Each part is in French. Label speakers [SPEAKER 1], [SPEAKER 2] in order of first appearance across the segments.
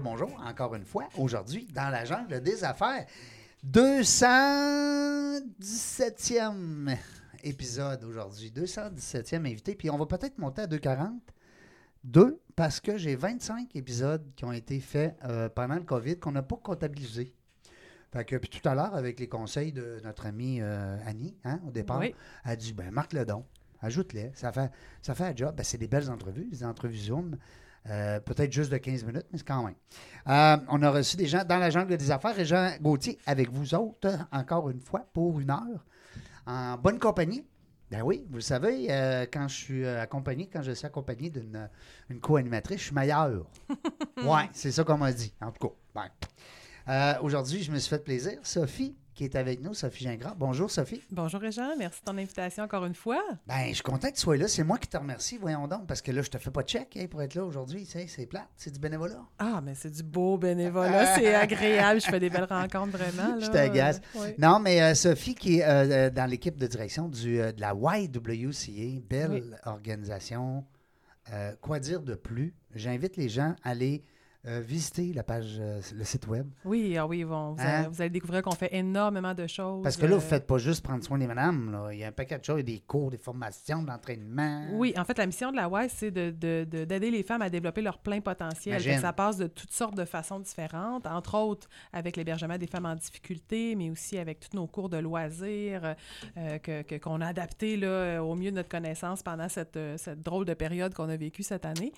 [SPEAKER 1] bonjour, bonjour. Encore une fois, aujourd'hui, dans la jungle des affaires, 217e épisode aujourd'hui. 217e invité, puis on va peut-être monter à 240. Deux, parce que j'ai 25 épisodes qui ont été faits euh, pendant le COVID qu'on n'a pas comptabilisé. Fait que, puis tout à l'heure, avec les conseils de notre amie euh, Annie, hein, au départ,
[SPEAKER 2] Oui.
[SPEAKER 1] elle a dit ben, marque le don, ajoute-les, ça fait, ça fait un job. Ben, c'est des belles entrevues, des entrevues Zoom. Euh, peut-être juste de 15 minutes, mais c'est quand même. Euh, on a reçu des gens dans la jungle des affaires et Jean Gauthier avec vous autres, encore une fois, pour une heure, en bonne compagnie. Ben oui, vous le savez, euh, quand je suis accompagné, quand je suis accompagné d'une une co-animatrice, je suis meilleur. ouais, c'est ça qu'on m'a dit, en tout cas. Aujourd'hui, je me suis fait plaisir. Sophie, qui est avec nous, Sophie Gingras. Bonjour, Sophie.
[SPEAKER 2] Bonjour Réjean, merci de ton invitation encore une fois.
[SPEAKER 1] Ben, je suis content que tu sois là. C'est moi qui te remercie, voyons donc, parce que là, je te fais pas de check hein, pour être là aujourd'hui. C'est plate, c'est du bénévolat.
[SPEAKER 2] Ah, mais c'est du beau bénévolat, c'est agréable, je fais des belles rencontres vraiment.
[SPEAKER 1] Je t'agace.
[SPEAKER 2] Oui.
[SPEAKER 1] Non, mais euh, Sophie, qui est euh, euh, dans l'équipe de direction du, euh, de la YWCA, belle
[SPEAKER 2] Oui.
[SPEAKER 1] organisation. Quoi dire de plus? J'invite les gens à aller euh, visiter la page, euh, le site web.
[SPEAKER 2] Oui, ah oui, bon, vous,
[SPEAKER 1] Hein?
[SPEAKER 2] allez, vous allez découvrir qu'on fait énormément de choses.
[SPEAKER 1] Parce que là, vous ne
[SPEAKER 2] euh,
[SPEAKER 1] faites pas juste prendre soin des madames. là. Il y a un paquet de choses, il y a des cours, des formations, de l'entraînement.
[SPEAKER 2] Oui, en fait, la mission de la WISE, c'est de- de- de- d'aider les femmes à développer leur plein potentiel.
[SPEAKER 1] Imagine.
[SPEAKER 2] Ça passe de toutes sortes de façons différentes, entre autres avec l'hébergement des femmes en difficulté, mais aussi avec tous nos cours de loisirs euh, que- qu'on a adaptés là, au mieux de notre connaissance pendant cette, cette drôle de période qu'on a vécue cette année.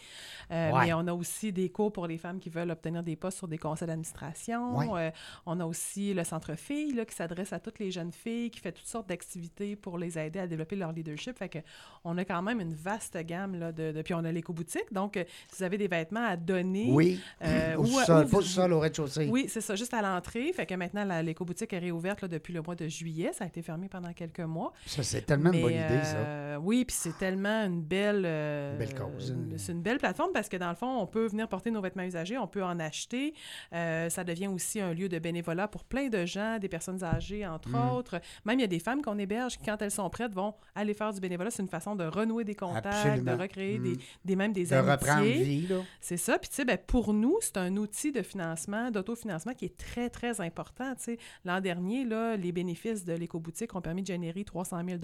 [SPEAKER 1] Ouais.
[SPEAKER 2] Mais on a aussi des cours pour les femmes qui veulent obtenir des postes sur des conseils d'administration.
[SPEAKER 1] Ouais.
[SPEAKER 2] Euh, on a aussi le Centre Filles là, qui s'adresse à toutes les jeunes filles, qui fait toutes sortes d'activités pour les aider à développer leur leadership. Fait que on a quand même une vaste gamme là, de, de- Puis on a l'éco-boutique. Donc, euh, si vous avez des vêtements à donner...
[SPEAKER 1] Oui.
[SPEAKER 2] Euh, ou-
[SPEAKER 1] sol,
[SPEAKER 2] vous-
[SPEAKER 1] sol, au rez-de-chaussée.
[SPEAKER 2] Oui, c'est ça, juste à l'entrée. Fait que maintenant, l'éco-boutique est réouverte là, depuis le mois de juillet. Ça a été fermé pendant quelques mois.
[SPEAKER 1] Ça, c'est tellement une bonne idée, ça.
[SPEAKER 2] euh, oui, puis c'est tellement une belle...
[SPEAKER 1] Une belle cause.
[SPEAKER 2] une- C'est une belle plateforme parce que dans le fond, on peut venir porter nos vêtements usagés, on peut en acheter. Euh, ça devient aussi un lieu de bénévolat pour plein de gens, des personnes âgées, entre
[SPEAKER 1] Mm.
[SPEAKER 2] autres. Même il y a des femmes qu'on héberge qui, quand elles sont prêtes, vont aller faire du bénévolat. C'est une façon de renouer des contacts,
[SPEAKER 1] Absolument.
[SPEAKER 2] de recréer
[SPEAKER 1] Mm.
[SPEAKER 2] des, des, même des
[SPEAKER 1] De reprendre vie, là.
[SPEAKER 2] C'est ça. Puis, tu sais, ben, pour nous, c'est un outil de financement, d'autofinancement qui est très, très important. Tu sais, l'an dernier, là, les bénéfices de l'éco-boutique ont permis de générer 300 000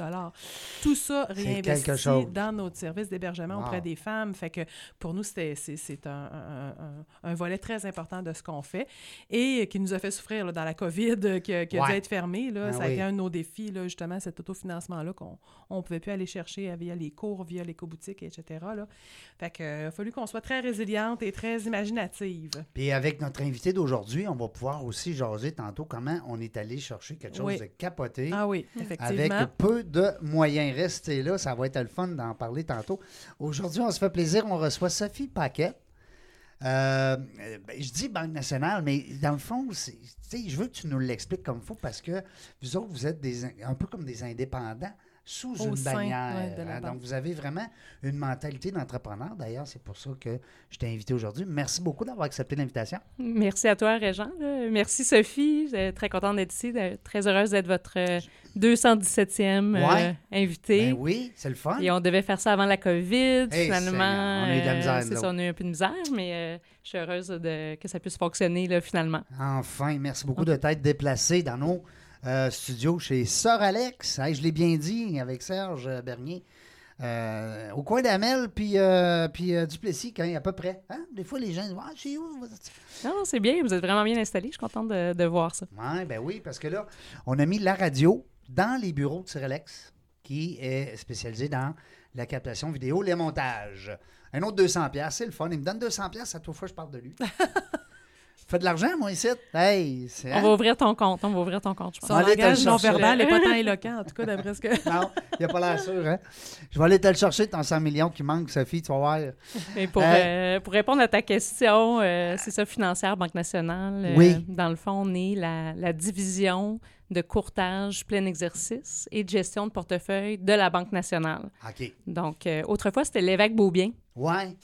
[SPEAKER 2] Tout ça réinvesti dans notre service d'hébergement
[SPEAKER 1] Wow.
[SPEAKER 2] auprès des femmes. Fait que pour nous, c'était, c'est, c'est un, un- un- un volet très important de ce qu'on fait et qui nous a fait souffrir là, dans la COVID, euh, qui, a- qui a dû être fermé. Là.
[SPEAKER 1] Ah
[SPEAKER 2] ça a
[SPEAKER 1] oui.
[SPEAKER 2] été un de nos défis, là, justement, cet autofinancement-là qu'on ne pouvait plus aller chercher via les cours, via l'éco-boutique, etc. Là. Fait que, euh, il a fallu qu'on soit très résiliente et très imaginative.
[SPEAKER 1] Puis avec notre invité d'aujourd'hui, on va pouvoir aussi jaser tantôt comment on est allé chercher quelque chose
[SPEAKER 2] Oui.
[SPEAKER 1] de capoté.
[SPEAKER 2] Ah oui,
[SPEAKER 1] Avec
[SPEAKER 2] effectivement.
[SPEAKER 1] peu de moyens. Restez là, ça va être le fun d'en parler tantôt. Aujourd'hui, on se fait plaisir, on reçoit Sophie Paquet. Euh, ben, je dis Banque nationale, mais dans le fond, je veux que tu nous l'expliques comme il faut parce que vous autres, vous êtes des, un peu comme des indépendants sous
[SPEAKER 2] Au
[SPEAKER 1] une
[SPEAKER 2] sein,
[SPEAKER 1] bannière.
[SPEAKER 2] ouais,
[SPEAKER 1] hein. Donc, vous avez vraiment une mentalité d'entrepreneur. D'ailleurs, c'est pour ça que je t'ai invité aujourd'hui. Merci beaucoup d'avoir accepté l'invitation.
[SPEAKER 3] Merci à toi, Régent. Merci, Sophie. Je suis très contente d'être ici. Très heureuse d'être votre euh, 217e euh,
[SPEAKER 1] Ouais.
[SPEAKER 3] invité.
[SPEAKER 1] Ben oui, c'est le fun.
[SPEAKER 3] Et on devait faire ça avant la COVID.
[SPEAKER 1] Hey,
[SPEAKER 3] finalement,
[SPEAKER 1] on a eu de la
[SPEAKER 3] euh,
[SPEAKER 1] misère,
[SPEAKER 3] c'est ça, on a eu un peu de misère, mais euh, je suis heureuse de, que ça puisse fonctionner là, finalement.
[SPEAKER 1] Enfin, merci beaucoup de t'être déplacé dans nos euh, studios chez Sœur Alex. Hey, je l'ai bien dit avec Serge Bernier. Euh, au coin d'Amel, puis, euh, puis euh, Duplessis, quand, à peu près. Hein? Des fois, les gens disent Ah, chez où? Vous êtes?
[SPEAKER 3] Non, c'est bien. Vous êtes vraiment bien installés. Je suis contente de, de voir ça.
[SPEAKER 1] Ouais, ben oui, parce que là, on a mis la radio dans les bureaux de Sirelex, qui est spécialisé dans la captation vidéo, les montages. Un autre 200$, c'est le fun. Il me donne 200$ à toute fois je parle de lui. Fais de l'argent, moi, ici. Hey.
[SPEAKER 3] On va ouvrir ton compte. On va ouvrir ton compte, je pense.
[SPEAKER 2] Son
[SPEAKER 1] On va aller te le
[SPEAKER 2] langage non
[SPEAKER 1] chercher.
[SPEAKER 2] verbal n'est pas tant éloquent, en tout cas, d'après ce que...
[SPEAKER 1] Non, il a pas l'air sûr, hein? Je vais aller te le chercher, ton 100 millions qui manque, Sophie, tu vas voir.
[SPEAKER 3] Mais pour,
[SPEAKER 1] Hey.
[SPEAKER 3] euh, pour répondre à ta question, euh, c'est ça, financière, Banque nationale. euh,
[SPEAKER 1] Oui.
[SPEAKER 3] Dans le fond, on est la, la division de courtage plein exercice et de gestion de portefeuille de la Banque nationale.
[SPEAKER 1] OK.
[SPEAKER 3] Donc, euh, autrefois, c'était l'évêque Beaubien
[SPEAKER 1] Ouais.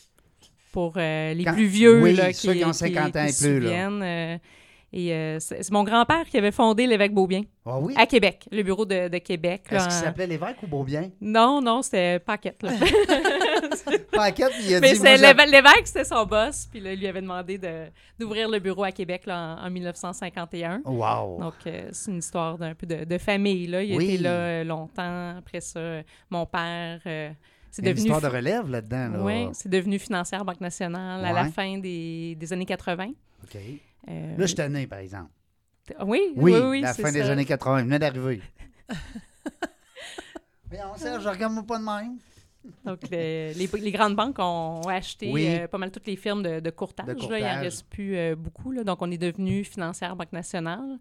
[SPEAKER 3] Pour euh, les
[SPEAKER 1] Quand-
[SPEAKER 3] plus vieux
[SPEAKER 1] oui,
[SPEAKER 3] là,
[SPEAKER 1] ceux qui ont 50 ans et plus, là.
[SPEAKER 3] euh, et euh, c'est mon grand-père qui avait fondé l'évêque Beaubien
[SPEAKER 1] Ah oui?
[SPEAKER 3] à Québec, le bureau de, de Québec.
[SPEAKER 1] Est-ce qu'il s'appelait l'évêque ou Beaubien?
[SPEAKER 3] Non, non, c'était Paquette. là.
[SPEAKER 1] Paquette, il a
[SPEAKER 3] Mais
[SPEAKER 1] dit,
[SPEAKER 3] l'évêque, c'était son boss, puis là, il lui avait demandé de- d'ouvrir le bureau à Québec là, en, en 1951.
[SPEAKER 1] Wow.
[SPEAKER 3] Donc, euh, c'est une histoire d'un peu de, de famille. Là. Il
[SPEAKER 1] Oui.
[SPEAKER 3] était là longtemps. Après ça, mon père, euh, c'est
[SPEAKER 1] a une
[SPEAKER 3] devenu...
[SPEAKER 1] histoire de relève là-dedans. Là.
[SPEAKER 3] Oui, c'est devenu financière Banque nationale à la fin des, des années 80.
[SPEAKER 1] OK.
[SPEAKER 3] Euh,
[SPEAKER 1] Là, je suis par exemple.
[SPEAKER 3] oui,
[SPEAKER 1] Oui,
[SPEAKER 3] oui, oui,
[SPEAKER 1] la fin des années 80. Il venait d'arriver. Mais on Serge, je regarde-moi pas de même.
[SPEAKER 3] Donc, le- les, les grandes banques ont acheté
[SPEAKER 1] Oui.
[SPEAKER 3] euh, pas mal toutes les firmes de, de courtage.
[SPEAKER 1] De
[SPEAKER 3] là. il
[SPEAKER 1] courtage.
[SPEAKER 3] n'en reste plus euh, beaucoup. là. Donc, on est devenu financière Banque nationale.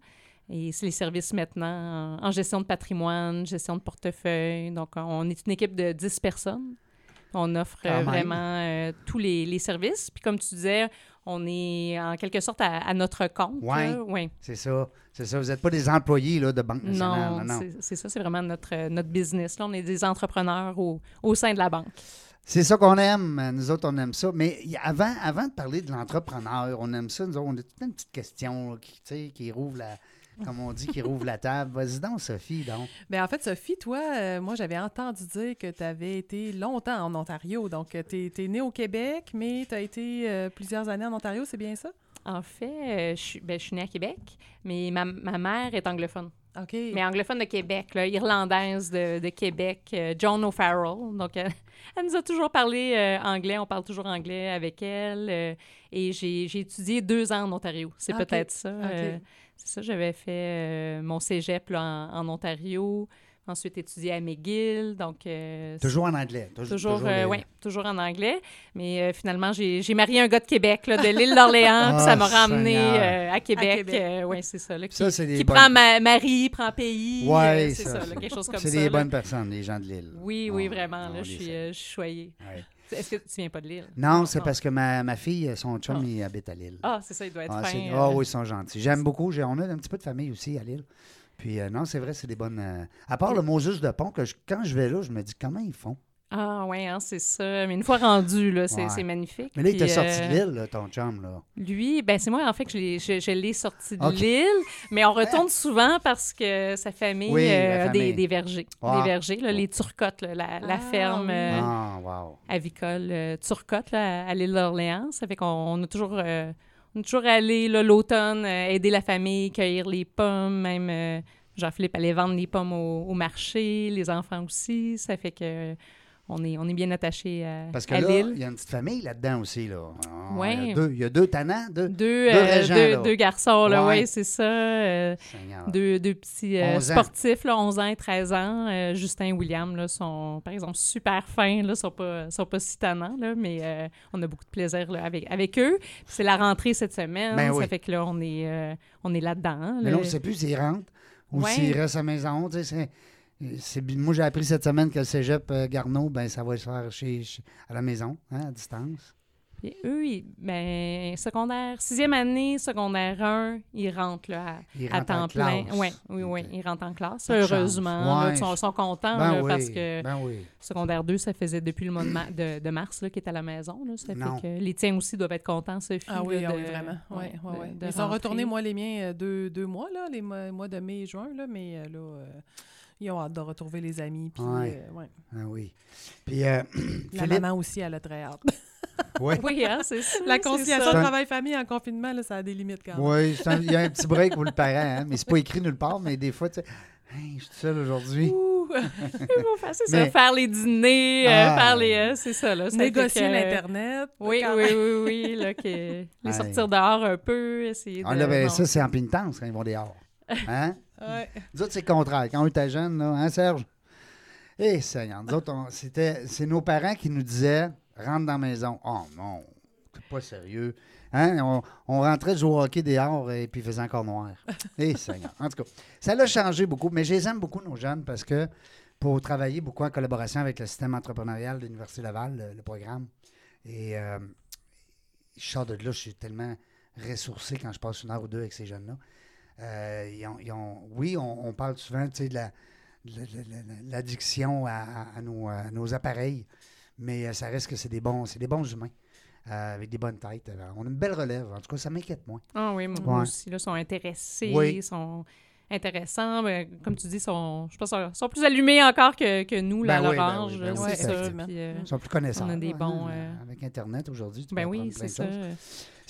[SPEAKER 3] Et c'est les services maintenant en, gestion de patrimoine, gestion de portefeuille. Donc, on est une équipe de 10 personnes. On offre euh, vraiment euh, tous les, les services. Puis, comme tu disais, on est en quelque sorte à, à notre compte. Là. Ouais.
[SPEAKER 1] C'est ça. C'est ça. Vous n'êtes pas des employés là, de Banque nationale.
[SPEAKER 3] Non,
[SPEAKER 1] Non, non.
[SPEAKER 3] c'est- ça, c'est vraiment notre, euh, notre business. Là, on est des entrepreneurs au, au sein de la banque.
[SPEAKER 1] C'est ça qu'on aime. Nous autres, on aime ça. Mais avant, avant de parler de l'entrepreneur, on aime ça. Nous autres, on a toute une petite question là, qui, qui rouvre la, comme on dit, qui rouvre la table. Vas-y donc, Sophie, donc.
[SPEAKER 2] Ben, en fait, Sophie, toi, euh, moi, j'avais entendu dire que tu avais été longtemps en Ontario. Donc, tu es, née au Québec, mais tu as été euh, plusieurs années en Ontario, c'est bien ça?
[SPEAKER 3] En fait, euh, je suis ben, je suis née à Québec, mais ma, ma mère est anglophone.
[SPEAKER 2] OK.
[SPEAKER 3] Mais anglophone de Québec, là, irlandaise de, de Québec, euh, Joan O'Farrell. Donc, euh, elle nous a toujours parlé euh, anglais. On parle toujours anglais avec elle. euh, et j'ai j'ai étudié deux ans en Ontario. C'est peut-être ça. euh, c'est ça, j'avais fait euh, mon cégep là, en, en Ontario. Ensuite, étudié à McGill. Donc, euh,
[SPEAKER 1] Toujours en anglais. Toujours,
[SPEAKER 3] Toujours,
[SPEAKER 1] toujours
[SPEAKER 3] euh,
[SPEAKER 1] les-
[SPEAKER 3] ouais, toujours en anglais. Mais euh, finalement, j'ai marié un gars de Québec, là, de l'île d'Orléans, puis ça m'a
[SPEAKER 1] Ah,
[SPEAKER 3] ramené
[SPEAKER 1] Seigneur.
[SPEAKER 3] euh, à Québec.
[SPEAKER 2] Québec.
[SPEAKER 3] oui, c'est ça. Là, qui
[SPEAKER 1] Ça, c'est des
[SPEAKER 3] qui
[SPEAKER 1] bonnes-
[SPEAKER 3] prend ma, Marie, prend pays. Euh, c'est
[SPEAKER 1] ça,
[SPEAKER 3] ça, là, quelque chose comme ça.
[SPEAKER 1] C'est des
[SPEAKER 3] là.
[SPEAKER 1] bonnes personnes, les gens de l'île.
[SPEAKER 3] Oui, oui,
[SPEAKER 1] On-
[SPEAKER 3] vraiment.
[SPEAKER 1] on
[SPEAKER 3] Là, je suis,
[SPEAKER 1] salue.
[SPEAKER 3] euh, je suis choyée.
[SPEAKER 1] Ouais.
[SPEAKER 3] Est-ce que tu viens pas de l'île?
[SPEAKER 1] Non, c'est parce que ma, ma fille, son chum,
[SPEAKER 3] Ah.
[SPEAKER 1] il habite à Lille.
[SPEAKER 3] Ah, c'est ça, il doit être
[SPEAKER 1] Ah,
[SPEAKER 3] fin.
[SPEAKER 1] c'est-
[SPEAKER 3] euh,
[SPEAKER 1] ah oui, ils sont gentils. J'aime beaucoup. J'ai- On a un petit peu de famille aussi à Lille. Puis euh, non, c'est vrai, c'est des bonnes. euh, À part le Moses de Pont, que je- quand je vais là, je me dis comment ils font?
[SPEAKER 3] Ah, oui, hein, c'est ça. Mais une fois rendu, là, c'est
[SPEAKER 1] Ouais.
[SPEAKER 3] c'est magnifique.
[SPEAKER 1] Mais là, il t'a sorti
[SPEAKER 3] euh,
[SPEAKER 1] de Lille, là, ton chum, là.
[SPEAKER 3] Lui, ben c'est moi en fait que je l'ai, je, je l'ai sorti de l'île, mais on retourne souvent parce que sa famille,
[SPEAKER 1] Oui,
[SPEAKER 3] euh, a
[SPEAKER 1] famille.
[SPEAKER 3] Des, des vergers, des vergers, là, les Turcottes, là, la, la
[SPEAKER 2] Ah,
[SPEAKER 3] ferme
[SPEAKER 2] oui.
[SPEAKER 3] euh,
[SPEAKER 1] Ah, wow.
[SPEAKER 3] avicole euh, Turcotte là, à l'île d'Orléans. Ça fait qu'on on a toujours, euh, on est toujours allé là, l'automne euh, aider la famille, cueillir les pommes, même euh, Jean-Philippe allait vendre les pommes au, au marché, les enfants aussi. Ça fait que on est, on est bien attachés à,
[SPEAKER 1] Parce que
[SPEAKER 3] à
[SPEAKER 1] là, il y a une petite famille là-dedans aussi, là. Ah,
[SPEAKER 3] Ouais.
[SPEAKER 1] Il y a deux, il y a deux tannants, deux.
[SPEAKER 3] Deux,
[SPEAKER 1] Deux
[SPEAKER 3] euh,
[SPEAKER 1] régents,
[SPEAKER 3] deux,
[SPEAKER 1] là.
[SPEAKER 3] deux garçons, là,
[SPEAKER 1] Ouais.
[SPEAKER 3] oui, c'est ça. euh, deux, deux petits euh,
[SPEAKER 1] 11 ans.
[SPEAKER 3] sportifs, là, 11 ans et 13 ans. Euh, Justin et William là, sont, par exemple, super fins, là, sont pas, sont pas si tannants, là, mais euh, on a beaucoup de plaisir là, avec, avec eux. C'est la rentrée cette semaine,
[SPEAKER 1] Ben
[SPEAKER 3] ça fait que là, on est, euh, on est là-dedans.
[SPEAKER 1] Mais
[SPEAKER 3] là.
[SPEAKER 1] là, on ne sait plus s'il rentre ou
[SPEAKER 3] Ouais.
[SPEAKER 1] s'il reste à la maison. Tu sais, moi, j'ai appris cette semaine que le cégep euh, Garneau, ben, ça va se faire chez, chez- à la maison, hein, à distance.
[SPEAKER 3] Puis eux, ils- ben, secondaire, sixième année, secondaire 1, ils rentrent là, à,
[SPEAKER 1] Il
[SPEAKER 3] à
[SPEAKER 1] rentre en
[SPEAKER 3] temps plein.
[SPEAKER 1] classe.
[SPEAKER 3] Ouais, oui, oui, ils rentrent en classe.
[SPEAKER 1] Pas.
[SPEAKER 3] Heureusement, là, ils sont, sont contents
[SPEAKER 1] Ben
[SPEAKER 3] là,
[SPEAKER 1] oui,
[SPEAKER 3] parce que
[SPEAKER 1] ben oui.
[SPEAKER 3] Secondaire 2, ça faisait depuis le mois de, ma- de, de mars là, qu'il est à la maison. Là. Ça
[SPEAKER 1] Non.
[SPEAKER 3] fait que les tiens aussi doivent être contents, Sophie.
[SPEAKER 2] Ah oui,
[SPEAKER 3] là,
[SPEAKER 2] ah oui, vraiment. Ouais,
[SPEAKER 3] ouais,
[SPEAKER 2] ouais,
[SPEAKER 3] de-
[SPEAKER 2] ouais.
[SPEAKER 3] de
[SPEAKER 2] Ils sont retournés, moi, les miens, euh, deux, deux mois, là, les mois, mois de mai et juin, là, mais euh, là, euh, ils ont hâte de retrouver les amis. Puis,
[SPEAKER 1] Ouais.
[SPEAKER 2] euh, ouais.
[SPEAKER 1] Ah oui. Puis, euh,
[SPEAKER 2] La
[SPEAKER 1] Philippe,
[SPEAKER 2] maman aussi, elle a très hâte.
[SPEAKER 1] oui.
[SPEAKER 3] Oui, hein, c'est ça.
[SPEAKER 2] La conciliation travail-famille en confinement, là, ça a des limites quand même.
[SPEAKER 1] Oui, un- il y a un petit break pour le parent, hein, mais c'est pas écrit nulle part, mais des fois, tu sais, Hey, je suis seul aujourd'hui.
[SPEAKER 3] C'est ça,
[SPEAKER 1] Mais-
[SPEAKER 3] faire les dîners, euh,
[SPEAKER 1] Ah.
[SPEAKER 3] faire les... euh, c'est ça, là. ça
[SPEAKER 2] Négocier
[SPEAKER 3] que-
[SPEAKER 2] l'Internet.
[SPEAKER 3] Oui, oui, oui, oui, là, que les sortir dehors un peu, essayer de...
[SPEAKER 1] Ah, là, ben,
[SPEAKER 3] bon.
[SPEAKER 1] ça, c'est en pénitence quand ils vont dehors. Hein?
[SPEAKER 2] Ouais.
[SPEAKER 1] Nous autres, c'est le contraire. Quand on était jeunes, là, hein, Serge? Eh, Seigneur, nous autres, c'était, c'est nos parents qui nous disaient rentre dans la maison. Oh non, c'est pas sérieux. Hein? On, on rentrait jouer au hockey dehors et puis il faisait encore noir. Eh, Seigneur. En tout cas, ça l'a changé beaucoup, mais je les aime beaucoup, nos jeunes, parce que pour travailler beaucoup en collaboration avec le système entrepreneurial de l'Université Laval, le, le programme. Et euh, je sors de là, je suis tellement ressourcé quand je passe une heure ou deux avec ces jeunes-là. Euh, ils ont- ils ont- oui, on, on parle souvent de la- de la- de la- de l'addiction à, à- à nos, à nos appareils, mais euh, ça reste que c'est des bons, c'est des bons humains euh, avec des bonnes têtes. On a une belle relève. En tout cas, ça m'inquiète moins.
[SPEAKER 3] Ah oui, moi
[SPEAKER 1] Ouais.
[SPEAKER 3] aussi, là, sont intéressés,
[SPEAKER 1] Oui.
[SPEAKER 3] sont... intéressants. Comme tu dis, sont, je pense, sont- plus allumés encore que, que nous, là,
[SPEAKER 1] Ben
[SPEAKER 3] à
[SPEAKER 1] oui, ben
[SPEAKER 3] l'orange.
[SPEAKER 1] oui, ben
[SPEAKER 3] là, c'est ça. Puis, euh,
[SPEAKER 1] Ils sont plus connaissants.
[SPEAKER 3] On a des bons, euh,
[SPEAKER 1] Avec Internet aujourd'hui, tu
[SPEAKER 3] ben oui, c'est ça.
[SPEAKER 1] choses.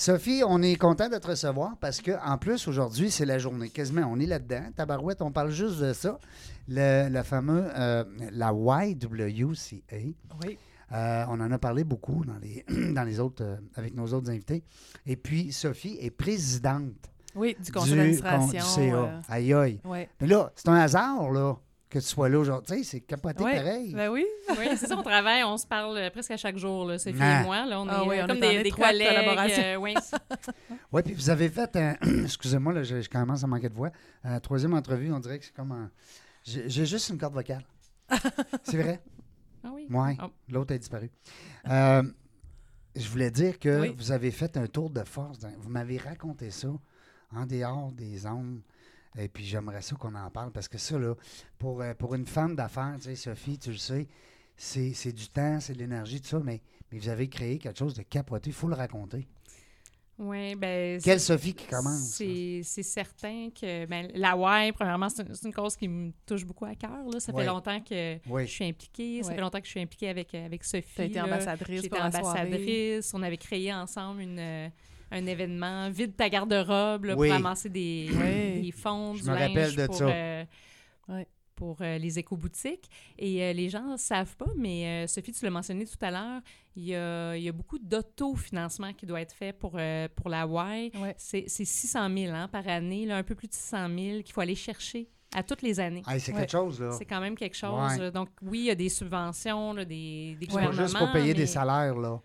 [SPEAKER 1] Sophie, on est content de te recevoir parce que en plus, aujourd'hui, c'est la journée. Quasiment, on est là-dedans. Tabarouette, on parle juste de ça. Le, le fameux, euh, la YWCA.
[SPEAKER 2] Oui.
[SPEAKER 1] Euh, on en a parlé beaucoup dans les, dans les autres, euh, avec nos autres invités. Et puis, Sophie est présidente
[SPEAKER 2] Oui, du conseil
[SPEAKER 1] du,
[SPEAKER 2] d'administration.
[SPEAKER 1] con- du CA. Aïe, aïe.
[SPEAKER 2] ouais.
[SPEAKER 1] Mais là, c'est un hasard, là, que tu sois là aujourd'hui. Tu sais, c'est capoté
[SPEAKER 2] Ouais.
[SPEAKER 1] pareil.
[SPEAKER 2] Ben oui.
[SPEAKER 3] Oui, c'est ça, on travaille, on se parle euh, presque à chaque jour, là, Sophie
[SPEAKER 1] Ah.
[SPEAKER 3] et moi. Là, on est
[SPEAKER 2] Ah oui,
[SPEAKER 3] euh,
[SPEAKER 2] on
[SPEAKER 3] comme
[SPEAKER 2] est
[SPEAKER 3] des, des collègues. euh, oui,
[SPEAKER 1] Oui, puis vous avez fait un. Excusez-moi, là, je, je commence à manquer de voix. Euh, troisième entrevue, on dirait que c'est comme un. J'ai juste une corde vocale. c'est vrai?
[SPEAKER 3] ah oui.
[SPEAKER 1] Oui.
[SPEAKER 3] Oh.
[SPEAKER 1] L'autre a disparu. Euh, je voulais dire que
[SPEAKER 2] Oui.
[SPEAKER 1] vous avez fait un tour de force. dans- Vous m'avez raconté ça en dehors des ondes. Et puis j'aimerais ça qu'on en parle parce que ça, là, pour, euh, pour une femme d'affaires, tu sais, Sophie, tu le sais, c'est c'est du temps, c'est de l'énergie, tout ça, mais, mais vous avez créé quelque chose de capoté. Il faut le raconter.
[SPEAKER 3] Oui, ben,
[SPEAKER 1] Quelle Sophie qui commence?
[SPEAKER 3] C'est c'est certain que ben, la WAI, premièrement, c'est une, c'est une cause qui me touche beaucoup à cœur. là. Ça
[SPEAKER 1] Ouais.
[SPEAKER 3] fait longtemps que
[SPEAKER 1] Oui.
[SPEAKER 3] je suis impliquée. Ça
[SPEAKER 2] Ouais.
[SPEAKER 3] fait longtemps que je suis impliquée avec, euh, avec Sophie.
[SPEAKER 2] Tu as été ambassadrice
[SPEAKER 3] J'étais
[SPEAKER 2] pour la soirée.
[SPEAKER 3] ambassadrice. On avait créé ensemble une, euh, un événement Vide ta garde-robe là,
[SPEAKER 1] Oui.
[SPEAKER 3] pour ramasser des,
[SPEAKER 2] Oui.
[SPEAKER 3] des fonds,
[SPEAKER 1] Je
[SPEAKER 3] du
[SPEAKER 1] me
[SPEAKER 3] linge
[SPEAKER 1] rappelle de
[SPEAKER 3] pour,
[SPEAKER 1] ça.
[SPEAKER 3] euh,
[SPEAKER 2] Ouais.
[SPEAKER 3] pour euh, les éco-boutiques. Et euh, les gens ne savent pas, mais euh, Sophie, tu l'as mentionné tout à l'heure, il y a, il y a beaucoup d'autofinancement qui doit être fait pour, euh, pour la Y.
[SPEAKER 2] Ouais.
[SPEAKER 3] C'est c'est 600 000 hein, par année, là, un peu plus de 600 000 qu'il faut aller chercher à toutes les années.
[SPEAKER 1] C'est
[SPEAKER 2] Ouais.
[SPEAKER 1] quelque chose, là.
[SPEAKER 3] C'est quand même quelque chose.
[SPEAKER 1] Ouais.
[SPEAKER 3] Donc, oui, il y a des subventions, là, des, des
[SPEAKER 1] C'est pas juste pour payer des salaires, là.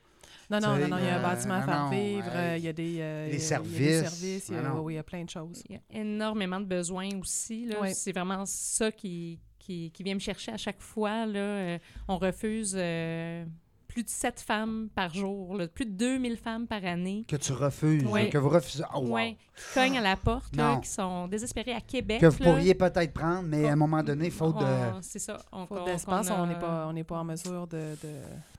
[SPEAKER 2] Non, non, non, non, il y a un
[SPEAKER 1] euh,
[SPEAKER 2] bâtiment à faire vivre, euh, il y a des,
[SPEAKER 1] Les
[SPEAKER 2] euh, il y a- il y a des
[SPEAKER 1] services.
[SPEAKER 2] services, il y a,
[SPEAKER 1] Non, non.
[SPEAKER 2] oui, il y a plein de choses.
[SPEAKER 3] Il y a énormément de besoins aussi. là. C'est vraiment ça qui, qui, qui vient me chercher à chaque fois. Là. On refuse euh, plus de 7 femmes par jour, là, plus de 2000 femmes par année.
[SPEAKER 1] Que tu refuses, que vous refusez. Oh, wow.
[SPEAKER 3] Ouais, qui cognent à la porte, là, qui sont désespérées à Québec.
[SPEAKER 1] Que vous
[SPEAKER 3] là.
[SPEAKER 1] pourriez peut-être prendre, mais à un moment donné, faute de.
[SPEAKER 3] On- C'est ça. On,
[SPEAKER 2] Faute d'espace, on n'est pas, on pas en mesure de... de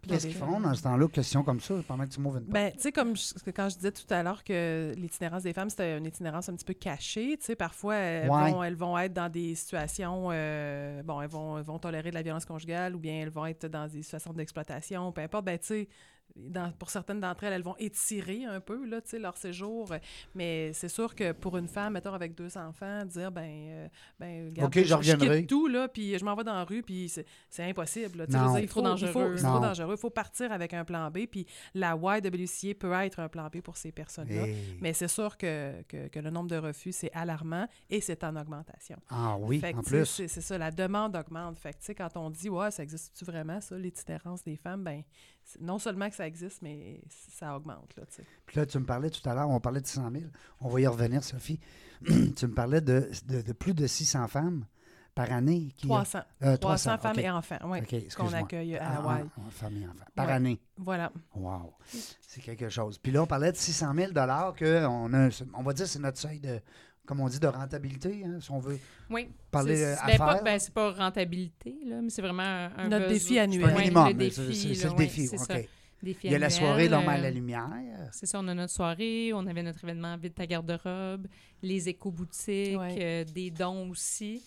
[SPEAKER 1] Qu'est-ce qu'ils font dans ce temps-là? Question comme ça, pendant que tu m'ouvres une porte.
[SPEAKER 2] Ben, tu sais, comme je- quand je disais tout à l'heure que l'itinérance des femmes, c'était une itinérance un petit peu cachée, tu sais, parfois, elles,
[SPEAKER 1] Ouais.
[SPEAKER 2] vont, elles vont être dans des situations, euh, bon, elles vont, elles vont tolérer de la violence conjugale ou bien elles vont être dans des situations d'exploitation, peu importe, ben, tu sais, dans- pour certaines d'entre elles, elles vont étirer un peu, là, tu sais, leur séjour. Mais c'est sûr que pour une femme, mettons, avec deux enfants, dire, ben, euh, ben, regarde,
[SPEAKER 1] OK, je reviendrai.
[SPEAKER 2] quitte tout, là, puis je m'en vais dans la rue, puis c'est c'est impossible, là. Je
[SPEAKER 1] Non.
[SPEAKER 2] dire, il
[SPEAKER 3] Trop
[SPEAKER 2] faut, il faut-
[SPEAKER 3] dangereux.
[SPEAKER 2] c'est trop
[SPEAKER 1] Non.
[SPEAKER 2] dangereux. Il faut partir avec un plan B, puis la YWCA peut être un plan B pour ces personnes-là.
[SPEAKER 1] Hey.
[SPEAKER 2] Mais c'est sûr que, que, que le nombre de refus, c'est alarmant et c'est en augmentation.
[SPEAKER 1] Ah oui,
[SPEAKER 2] Fait
[SPEAKER 1] en plus.
[SPEAKER 2] C'est ça, la demande augmente. Fait que, tu sais, quand on dit, ouais, ça existe-tu vraiment, ça, l'itinérance des femmes, ben non seulement que ça existe, mais ça augmente, là.
[SPEAKER 1] Puis là, tu me parlais tout à l'heure, on parlait de 100 000. On va y revenir, Sophie. tu me parlais de, de, de plus de 600 femmes par année. Qui,
[SPEAKER 2] 300.
[SPEAKER 1] euh,
[SPEAKER 2] 300 femmes et enfants, oui,
[SPEAKER 1] OK,
[SPEAKER 2] qu'on accueille à
[SPEAKER 1] Ah,
[SPEAKER 2] Hawaï.
[SPEAKER 1] ah, ah, femmes et enfants. Par
[SPEAKER 2] Ouais.
[SPEAKER 1] année.
[SPEAKER 2] Voilà.
[SPEAKER 1] Wow. C'est quelque chose. Puis là, on parlait de 600 000 que on, a, on va dire c'est notre seuil de, comme on dit, de rentabilité, hein, si on veut.
[SPEAKER 3] Oui.
[SPEAKER 1] Parler,
[SPEAKER 3] C'est-
[SPEAKER 1] euh,
[SPEAKER 3] ben, ben, c'est pas rentabilité, là, mais c'est vraiment un,
[SPEAKER 2] Notre défi annuel.
[SPEAKER 1] C'est un
[SPEAKER 2] Ouais,
[SPEAKER 1] minimum.
[SPEAKER 3] le
[SPEAKER 1] mais c'est-
[SPEAKER 3] défi,
[SPEAKER 1] le
[SPEAKER 3] ouais,
[SPEAKER 1] défi.
[SPEAKER 3] c'est
[SPEAKER 1] OK.
[SPEAKER 3] ça. Défi
[SPEAKER 1] Il y a la soirée, l'homme à
[SPEAKER 3] euh,
[SPEAKER 1] la lumière.
[SPEAKER 3] C'est ça, on a notre soirée, on avait notre événement Vide ta garde-robe, les éco-boutiques,
[SPEAKER 2] Ouais.
[SPEAKER 3] euh, des dons aussi.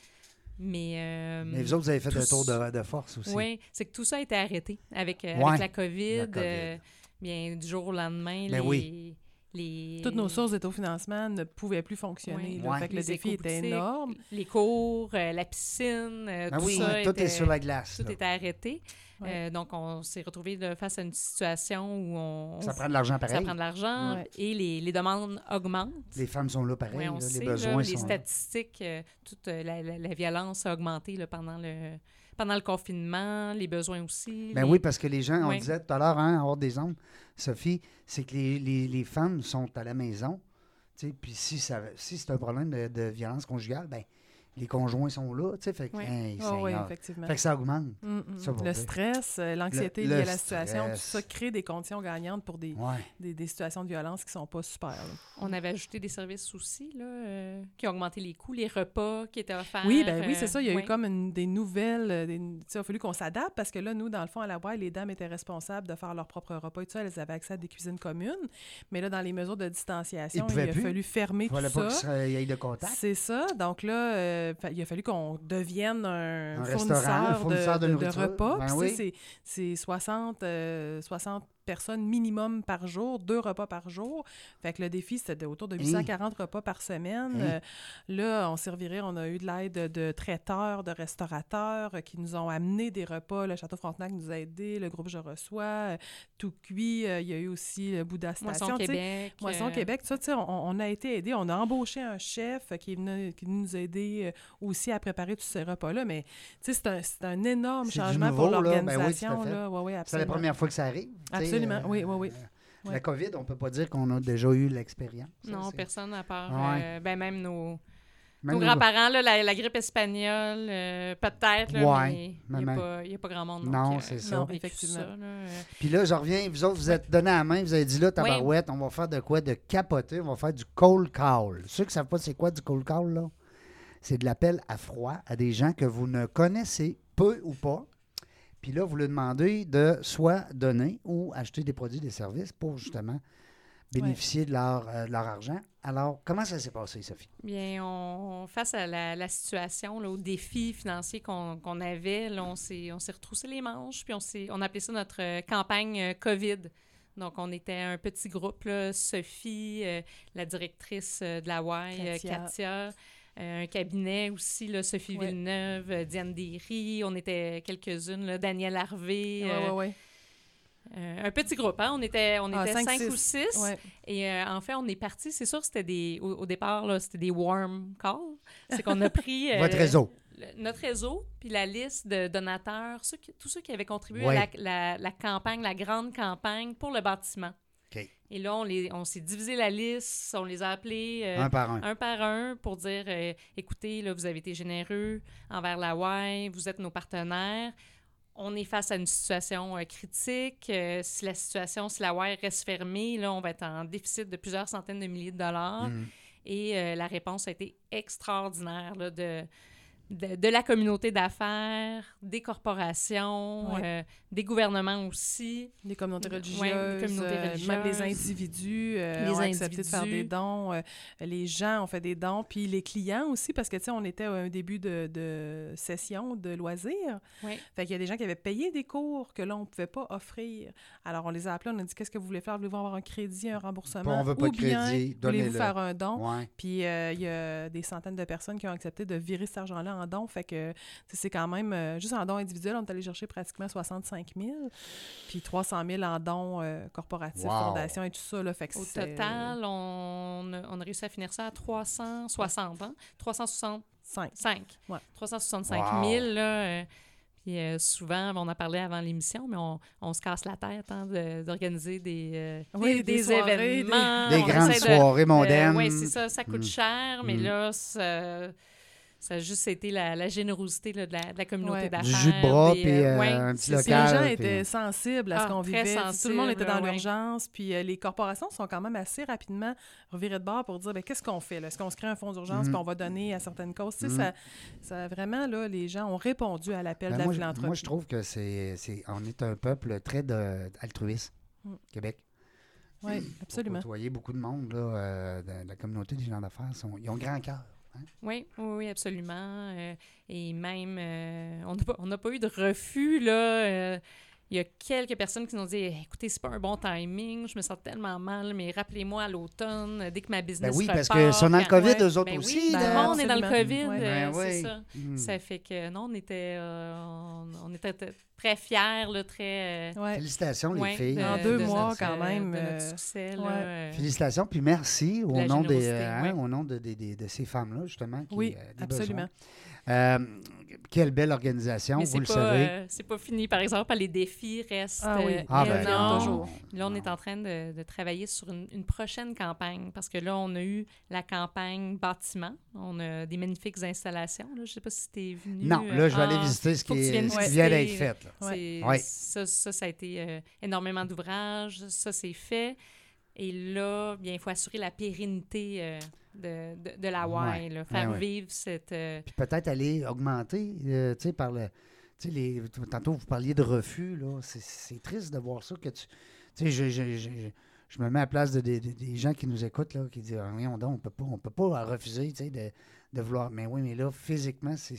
[SPEAKER 3] Mais. euh,
[SPEAKER 1] Mais vous autres, vous avez fait un tour de, de force aussi.
[SPEAKER 3] Oui, c'est que tout ça a été arrêté avec, euh,
[SPEAKER 1] Ouais,
[SPEAKER 3] avec la COVID.
[SPEAKER 1] la COVID.
[SPEAKER 3] euh, bien, du jour au lendemain,
[SPEAKER 1] Ben
[SPEAKER 3] les,
[SPEAKER 1] oui.
[SPEAKER 3] Les-
[SPEAKER 2] Toutes nos sources d'autofinancement ne pouvaient plus fonctionner.
[SPEAKER 3] Ouais.
[SPEAKER 2] là.
[SPEAKER 1] Ouais.
[SPEAKER 2] Fait que le
[SPEAKER 3] les
[SPEAKER 2] défi était énorme.
[SPEAKER 3] Les cours, euh, la piscine, euh,
[SPEAKER 1] Ah
[SPEAKER 3] tout
[SPEAKER 1] oui,
[SPEAKER 3] ça.
[SPEAKER 1] tout
[SPEAKER 3] était,
[SPEAKER 1] est sur la glace.
[SPEAKER 3] Tout
[SPEAKER 1] là.
[SPEAKER 3] était arrêté.
[SPEAKER 2] Ouais.
[SPEAKER 3] Euh, donc, on s'est retrouvé face à une situation où on.
[SPEAKER 1] Ça prend de l'argent
[SPEAKER 3] ça
[SPEAKER 1] pareil.
[SPEAKER 3] prend de l'argent
[SPEAKER 2] Ouais.
[SPEAKER 3] et les, les demandes augmentent.
[SPEAKER 1] Les femmes sont là pareil.
[SPEAKER 3] Oui, on
[SPEAKER 1] là,
[SPEAKER 3] sait,
[SPEAKER 1] les
[SPEAKER 3] là,
[SPEAKER 1] besoins
[SPEAKER 3] les
[SPEAKER 1] sont là.
[SPEAKER 3] statistiques, euh, toute la, la- la violence a augmenté là, pendant, le, pendant le confinement, les besoins aussi.
[SPEAKER 1] Ben
[SPEAKER 3] les-
[SPEAKER 1] oui, parce que les gens, on disait tout à l'heure, hein, hors des ondes, Sophie, c'est que les, les- les femmes sont à la maison. Puis si, ça, si c'est un problème de, de violence conjugale, ben les conjoints sont là, tu sais, fait que,
[SPEAKER 3] Oui.
[SPEAKER 1] hey,
[SPEAKER 2] oui, effectivement.
[SPEAKER 1] Fait que ça augmente.
[SPEAKER 2] Mm, mm.
[SPEAKER 1] ça,
[SPEAKER 2] le stress, euh, l'anxiété liée à la situation, tout ça crée des conditions gagnantes pour des,
[SPEAKER 1] Ouais.
[SPEAKER 2] des, des situations de violence qui sont pas super. là.
[SPEAKER 3] On avait ajouté des services aussi, là, euh, qui ont augmenté les coûts, les repas qui étaient offerts.
[SPEAKER 2] Oui, ben oui,
[SPEAKER 3] euh,
[SPEAKER 2] c'est ça. Il y a eu comme une- des nouvelles. euh, des- tu sais, il a fallu qu'on s'adapte parce que là, nous, dans le fond, à la boîte, les dames étaient responsables de faire leur propre repas et tout ça. Elles avaient accès à des cuisines communes. Mais là, dans les mesures de distanciation, il a
[SPEAKER 1] plus.
[SPEAKER 2] fallu fermer
[SPEAKER 1] Il fallait
[SPEAKER 2] tout
[SPEAKER 1] pas
[SPEAKER 2] ça.
[SPEAKER 1] qu'il y ait de contact.
[SPEAKER 2] C'est ça. Donc là, euh, fa- il a fallu qu'on devienne un,
[SPEAKER 1] Un
[SPEAKER 2] fournisseur,
[SPEAKER 1] un fournisseur de
[SPEAKER 2] de,
[SPEAKER 1] nourriture.
[SPEAKER 2] repas.
[SPEAKER 1] Ben oui.
[SPEAKER 2] c'est 60, euh, 60 personnes minimum par jour, deux repas par jour. Fait que le défi, c'était autour de 840 repas par semaine. Euh, là, on servirait, on a eu de l'aide de traiteurs, de restaurateurs euh, qui nous ont amené des repas. Le Château Frontenac nous a aidés, le groupe Je Reçois, euh, Tout Cuit. euh, il y a eu aussi le Bouddha Station.
[SPEAKER 3] Moisson. Québec.
[SPEAKER 2] Moisson Québec, ça, tu sais, on, on a été aidés. On a embauché un chef qui est venu, qui nous aider euh, aussi à préparer tous ces repas-là. Mais, tu sais, c'est un, c'est un énorme changement pour.
[SPEAKER 1] Ben oui,
[SPEAKER 2] l'organisation. Ouais, ouais,
[SPEAKER 1] C'est la première fois que ça arrive.
[SPEAKER 2] Absolument, oui, oui, oui.
[SPEAKER 1] euh,
[SPEAKER 2] Ouais.
[SPEAKER 1] La COVID, on peut pas dire qu'on a déjà eu l'expérience. Ça,
[SPEAKER 3] Non,
[SPEAKER 1] c'est-
[SPEAKER 3] personne à part.
[SPEAKER 1] Ouais.
[SPEAKER 3] euh, ben, même nos,
[SPEAKER 1] Même
[SPEAKER 3] nos grands-parents, là, la, la grippe espagnole, euh, peut-être, là,
[SPEAKER 1] Ouais,
[SPEAKER 3] mais il n'y a, pas grand monde.
[SPEAKER 1] Non, c'est
[SPEAKER 3] euh,
[SPEAKER 1] ça.
[SPEAKER 3] non, effectivement.
[SPEAKER 2] effectivement.
[SPEAKER 1] Puis là, je reviens, vous autres, vous êtes donné à la main, vous avez dit là, tabarouette, on va faire de quoi? De capoter, on va faire du cold call. Ceux qui ne savent pas c'est quoi du cold call, là, c'est de l'appel à froid à des gens que vous ne connaissez peu ou pas. Puis là, vous leur demandez de soit donner ou acheter des produits, des services pour justement bénéficier de, leur, euh, de leur argent. Alors, comment ça s'est passé, Sophie?
[SPEAKER 3] Bien, on, face à la, la situation, là, aux défis financiers qu'on avait, là, on s'est retroussé les manches, puis on, s'est- on a appelé ça notre euh, campagne euh, COVID. Donc, on était un petit groupe, là, Sophie, euh, la directrice de la WAI,
[SPEAKER 2] Katia.
[SPEAKER 3] Katia, un cabinet aussi, là, Sophie
[SPEAKER 2] Ouais.
[SPEAKER 3] Villeneuve, euh, Diane Derry, on était quelques-unes, là, Daniel Harvey,
[SPEAKER 2] Ouais,
[SPEAKER 3] euh,
[SPEAKER 2] ouais, ouais.
[SPEAKER 3] euh, un petit groupe, hein? On était, on
[SPEAKER 2] Ah,
[SPEAKER 3] était
[SPEAKER 2] cinq,
[SPEAKER 3] cinq,
[SPEAKER 2] six.
[SPEAKER 3] ou six.
[SPEAKER 2] Ouais.
[SPEAKER 3] Et euh, en fait, on est parti. C'est sûr, c'était des. Au, au départ, là, c'était des warm calls. C'est qu'on a pris. euh,
[SPEAKER 1] Votre réseau.
[SPEAKER 3] le- notre réseau, puis la liste de donateurs, ceux qui- tous ceux qui avaient contribué
[SPEAKER 1] Ouais.
[SPEAKER 3] à la, la- la campagne, la grande campagne pour le bâtiment. Et là, on, les- on s'est divisé la liste, on les a appelés euh,
[SPEAKER 1] un par un.
[SPEAKER 3] un par un pour dire euh, écoutez, là, vous avez été généreux envers la WAI, vous êtes nos partenaires. On est face à une situation euh, critique. Si la situation, si la WAI reste fermée, là, on va être en déficit de plusieurs centaines de milliers de dollars.
[SPEAKER 1] Mm.
[SPEAKER 3] Et la réponse a été extraordinaire là, de, de, de la communauté d'affaires, des corporations,
[SPEAKER 2] Ouais.
[SPEAKER 3] euh, des gouvernements aussi.
[SPEAKER 2] Les communautés
[SPEAKER 3] Ouais,
[SPEAKER 2] religieuses,
[SPEAKER 3] les communautés
[SPEAKER 2] euh, même les
[SPEAKER 3] religieuses.
[SPEAKER 2] individus euh,
[SPEAKER 3] Les
[SPEAKER 2] ont accepté de faire des dons. euh, les gens ont fait des dons, puis les clients aussi, parce que, tu sais, on était à un début de, de session de loisirs.
[SPEAKER 3] Ouais.
[SPEAKER 2] Fait qu'il y a des gens qui avaient payé des cours que là, on ne pouvait pas offrir. Alors, on les a appelés, on a dit, qu'est-ce que vous voulez faire? Voulez-vous avoir un crédit, un remboursement?
[SPEAKER 1] On veut pas
[SPEAKER 2] Ou
[SPEAKER 1] de
[SPEAKER 2] bien,
[SPEAKER 1] crédit,
[SPEAKER 2] voulez-vous faire un don?
[SPEAKER 1] Ouais.
[SPEAKER 2] Puis euh, il y a des centaines de personnes qui ont accepté de virer cet argent-là en don. Fait que c'est quand même, euh, juste en don individuel, on est allé chercher pratiquement 65 000. Puis 300 000 en dons euh, corporatifs,
[SPEAKER 1] Wow.
[SPEAKER 2] fondations et tout ça. Là, fait que
[SPEAKER 3] Au total, on, a- on a réussi à finir ça à 360, hein? 365.
[SPEAKER 2] Cinq. Ouais.
[SPEAKER 3] 365
[SPEAKER 1] Wow.
[SPEAKER 3] 000, là. euh, puis euh, souvent, on en parlait avant l'émission, mais on, on se casse la tête hein, de- d'organiser des, euh,
[SPEAKER 2] Oui,
[SPEAKER 3] des,
[SPEAKER 2] des
[SPEAKER 3] des
[SPEAKER 2] soirées,
[SPEAKER 3] événements.
[SPEAKER 1] Des grandes
[SPEAKER 3] de-
[SPEAKER 1] soirées mondaines.
[SPEAKER 3] oui, c'est ça, ça coûte
[SPEAKER 1] Mm.
[SPEAKER 3] cher, mais
[SPEAKER 1] Mm.
[SPEAKER 3] là, ça, a juste été la, la générosité là, de, la, de la communauté
[SPEAKER 2] Ouais.
[SPEAKER 3] d'affaires.
[SPEAKER 1] Du jus de bras, puis
[SPEAKER 3] euh,
[SPEAKER 1] euh,
[SPEAKER 3] ouais,
[SPEAKER 1] un petit local.
[SPEAKER 2] les gens
[SPEAKER 1] puis-
[SPEAKER 2] étaient sensibles à ce
[SPEAKER 3] Ah,
[SPEAKER 2] qu'on vivait. Tout le monde était dans
[SPEAKER 3] ouais.
[SPEAKER 2] l'urgence. Puis euh, les corporations sont quand même assez rapidement revirées de bord pour dire ben, qu'est-ce qu'on fait? là? Est-ce qu'on se crée un fonds d'urgence qu'on va donner à certaines causes?
[SPEAKER 1] Mhm.
[SPEAKER 2] ça, ça, vraiment, là, les gens ont répondu à l'appel
[SPEAKER 1] Ben,
[SPEAKER 2] de la
[SPEAKER 1] moi, je,
[SPEAKER 2] philanthropie.
[SPEAKER 1] moi, je trouve que c'est, c'est- on est un peuple très de, altruiste,
[SPEAKER 2] Mm.
[SPEAKER 1] Québec.
[SPEAKER 2] Oui,
[SPEAKER 1] Vous
[SPEAKER 2] absolument.
[SPEAKER 1] côtoyez beaucoup de monde là, euh, de, de la communauté des gens d'affaires. sont- ils ont grand cœur. Hein?
[SPEAKER 3] Oui, oui, absolument. Euh, et même, euh, on n'a pas, on n'a pas eu de refus, là. Il y a quelques personnes qui nous ont dit Écoutez, c'est pas un bon timing, je me sens tellement mal, mais rappelez-moi à l'automne, dès que ma business.
[SPEAKER 1] Ben oui, parce qu'ils sont dans le COVID,
[SPEAKER 2] ouais.
[SPEAKER 1] eux autres
[SPEAKER 3] Ben
[SPEAKER 1] aussi.
[SPEAKER 3] oui,
[SPEAKER 2] Ben,
[SPEAKER 3] tout le
[SPEAKER 1] là.
[SPEAKER 3] monde est dans le. COVID,
[SPEAKER 2] Ouais.
[SPEAKER 3] euh,
[SPEAKER 1] Ben
[SPEAKER 3] c'est ça.
[SPEAKER 1] Mm.
[SPEAKER 3] Ça fait que, non, on était, euh, on, on était très fiers, là, très. euh,
[SPEAKER 2] Ouais.
[SPEAKER 1] Félicitations, les
[SPEAKER 3] ouais,
[SPEAKER 1] filles.
[SPEAKER 3] de-
[SPEAKER 2] En deux
[SPEAKER 3] de
[SPEAKER 2] mois,
[SPEAKER 3] notre,
[SPEAKER 2] quand même,
[SPEAKER 3] De notre succès, là, euh,
[SPEAKER 1] Félicitations, puis merci au nom, des, hein, au nom de, des- des- de ces femmes-là, justement. Qui,
[SPEAKER 2] Oui,
[SPEAKER 1] euh, des
[SPEAKER 2] absolument.
[SPEAKER 1] besoins. Euh, quelle belle organisation,
[SPEAKER 3] Mais
[SPEAKER 1] vous le
[SPEAKER 3] pas,
[SPEAKER 1] savez.
[SPEAKER 3] euh, c'est pas fini. Par exemple, les défis restent
[SPEAKER 2] Ah oui.
[SPEAKER 3] euh,
[SPEAKER 1] Ah, ben,
[SPEAKER 2] toujours.
[SPEAKER 3] Là, on est en train de, de travailler sur une, une prochaine campagne parce que là, on a eu la campagne bâtiment. On a des magnifiques installations. Là. Je sais pas si tu es venu.
[SPEAKER 1] Non,
[SPEAKER 3] euh,
[SPEAKER 1] là, je vais aller
[SPEAKER 3] ah,
[SPEAKER 1] visiter ce qui, est- ce vient d'être fait.
[SPEAKER 2] Ouais.
[SPEAKER 3] Ça, ça, ça a été euh, énormément d'ouvrages. Ça, c'est fait. Et là, bien, il faut assurer la pérennité euh, de, de, de la
[SPEAKER 1] Ouais.
[SPEAKER 3] Y, là, faire
[SPEAKER 1] Ouais, ouais.
[SPEAKER 3] vivre cette... euh,
[SPEAKER 1] Puis peut-être aller augmenter, euh, tu sais, par le. Tu sais, les, tantôt, vous parliez de refus, là. C'est- triste de voir ça que tu. Tu sais, je, je, je, je- me mets à la place de, de- de- des gens qui nous écoutent, là, qui disent, ah, voyons donc, on peut pas, on peut pas refuser, tu sais, de, de vouloir. Mais oui, mais là, physiquement, c'est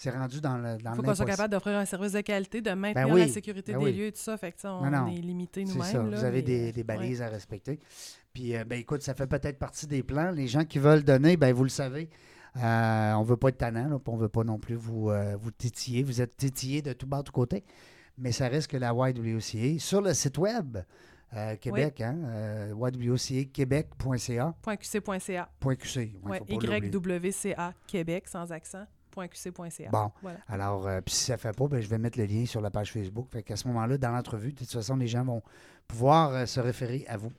[SPEAKER 1] c'est rendu dans le dans
[SPEAKER 2] Il faut qu'on soit capable d'offrir un service de qualité, de maintenir
[SPEAKER 1] oui,
[SPEAKER 2] la sécurité
[SPEAKER 1] ben
[SPEAKER 2] des
[SPEAKER 1] oui.
[SPEAKER 2] lieux et tout ça. Fait que, on
[SPEAKER 1] Non, non.
[SPEAKER 2] est limité
[SPEAKER 1] C'est
[SPEAKER 2] nous-mêmes.
[SPEAKER 1] ça.
[SPEAKER 2] là,
[SPEAKER 1] Vous avez
[SPEAKER 2] mais,
[SPEAKER 1] des,
[SPEAKER 2] euh,
[SPEAKER 1] des
[SPEAKER 2] ouais.
[SPEAKER 1] balises à respecter. Puis, euh, ben, écoute, ça fait peut-être partie des plans. Les gens qui veulent donner, ben, vous le savez, euh, on ne veut pas être tannant, là, puis on ne veut pas non plus vous, euh, vous titiller. Vous êtes titillés de tout bas, de tout côté. Mais ça reste que la YWCA, sur le site web euh, Québec, hein, euh. .qc. Ouais,
[SPEAKER 2] Ouais. YWCA Québec sans accent. .qc.ca.
[SPEAKER 1] Bon,
[SPEAKER 2] Voilà.
[SPEAKER 1] alors, euh, puis si ça ne fait pas, ben, je vais mettre le lien sur la page Facebook. Fait qu'à ce moment-là, dans l'entrevue, de toute façon, les gens vont pouvoir euh, se référer à vous.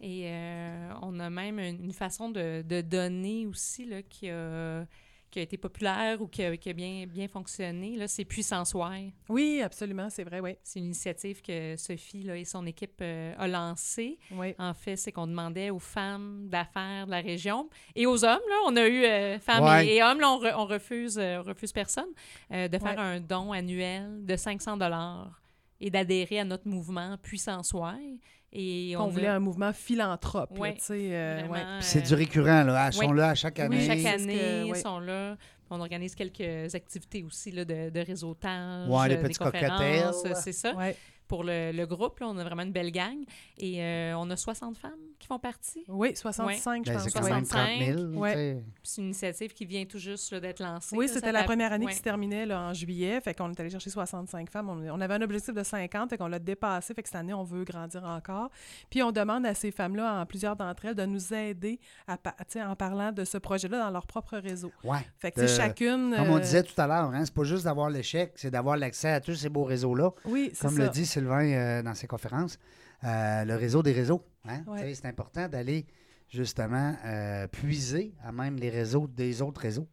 [SPEAKER 3] Et euh, on a même une, une façon de, de donner aussi là, qui, a, qui a été populaire ou qui a, qui a bien, bien fonctionné. Là, c'est Puissance Y.
[SPEAKER 2] Oui, absolument, c'est vrai, oui.
[SPEAKER 3] C'est une initiative que Sophie là, et son équipe euh, a lancée.
[SPEAKER 2] oui.
[SPEAKER 3] En fait, c'est qu'on demandait aux femmes d'affaires de la région et aux hommes, là, on a eu euh, femmes
[SPEAKER 1] Ouais.
[SPEAKER 3] et, et hommes, là, on, re- on refuse, euh, on refuse personne, euh, de faire
[SPEAKER 2] Ouais.
[SPEAKER 3] un don annuel de 500 dollars et d'adhérer à notre mouvement Puissance Y. Et
[SPEAKER 2] On
[SPEAKER 3] on
[SPEAKER 2] voulait
[SPEAKER 3] a
[SPEAKER 2] un mouvement philanthrope,
[SPEAKER 3] Ouais,
[SPEAKER 2] tu sais. euh,
[SPEAKER 3] vraiment,
[SPEAKER 2] ouais.
[SPEAKER 1] Puis c'est
[SPEAKER 3] euh,
[SPEAKER 1] du récurrent, là. Elles
[SPEAKER 3] oui.
[SPEAKER 1] sont là à chaque année.
[SPEAKER 3] Oui, chaque année, ils sont là. On organise quelques activités aussi là, de, de réseautage,
[SPEAKER 1] les
[SPEAKER 3] euh, des
[SPEAKER 1] petits
[SPEAKER 3] conférences,
[SPEAKER 1] cocktails.
[SPEAKER 3] c'est ça.
[SPEAKER 2] Ouais.
[SPEAKER 3] Pour le, le groupe, là, on a vraiment une belle gang. Et euh, on a 60 femmes qui font partie?
[SPEAKER 2] Oui, 65,
[SPEAKER 1] Ben,
[SPEAKER 2] je
[SPEAKER 1] c'est
[SPEAKER 2] pense.
[SPEAKER 1] quand
[SPEAKER 2] ouais.
[SPEAKER 1] même 30 000.
[SPEAKER 3] 65.
[SPEAKER 2] Ouais.
[SPEAKER 3] C'est une initiative qui vient tout juste d'être lancée.
[SPEAKER 2] Oui, c'était la première année
[SPEAKER 3] ouais.
[SPEAKER 2] qui se terminait là, en juillet. Fait qu'on est allé chercher 65 femmes. On, on avait un objectif de 50, fait qu'on l'a dépassé. Fait que cette année, on veut grandir encore. Puis on demande à ces femmes-là, en plusieurs d'entre elles, de nous aider à, pa- tu sais, en parlant de ce projet-là dans leur propre réseau.
[SPEAKER 1] Ouais.
[SPEAKER 2] Fait que chacune.
[SPEAKER 1] Comme on
[SPEAKER 2] euh,
[SPEAKER 1] disait tout à l'heure, hein, c'est pas juste d'avoir l'échec, c'est d'avoir l'accès à tous ces beaux réseaux-là.
[SPEAKER 2] Oui, c'est
[SPEAKER 1] Comme
[SPEAKER 2] ça.
[SPEAKER 1] le dit Sylvain euh, dans ses conférences, euh, le réseau des réseaux. hein.
[SPEAKER 2] Ouais.
[SPEAKER 1] C'est important d'aller justement euh, puiser à même les réseaux des autres réseaux.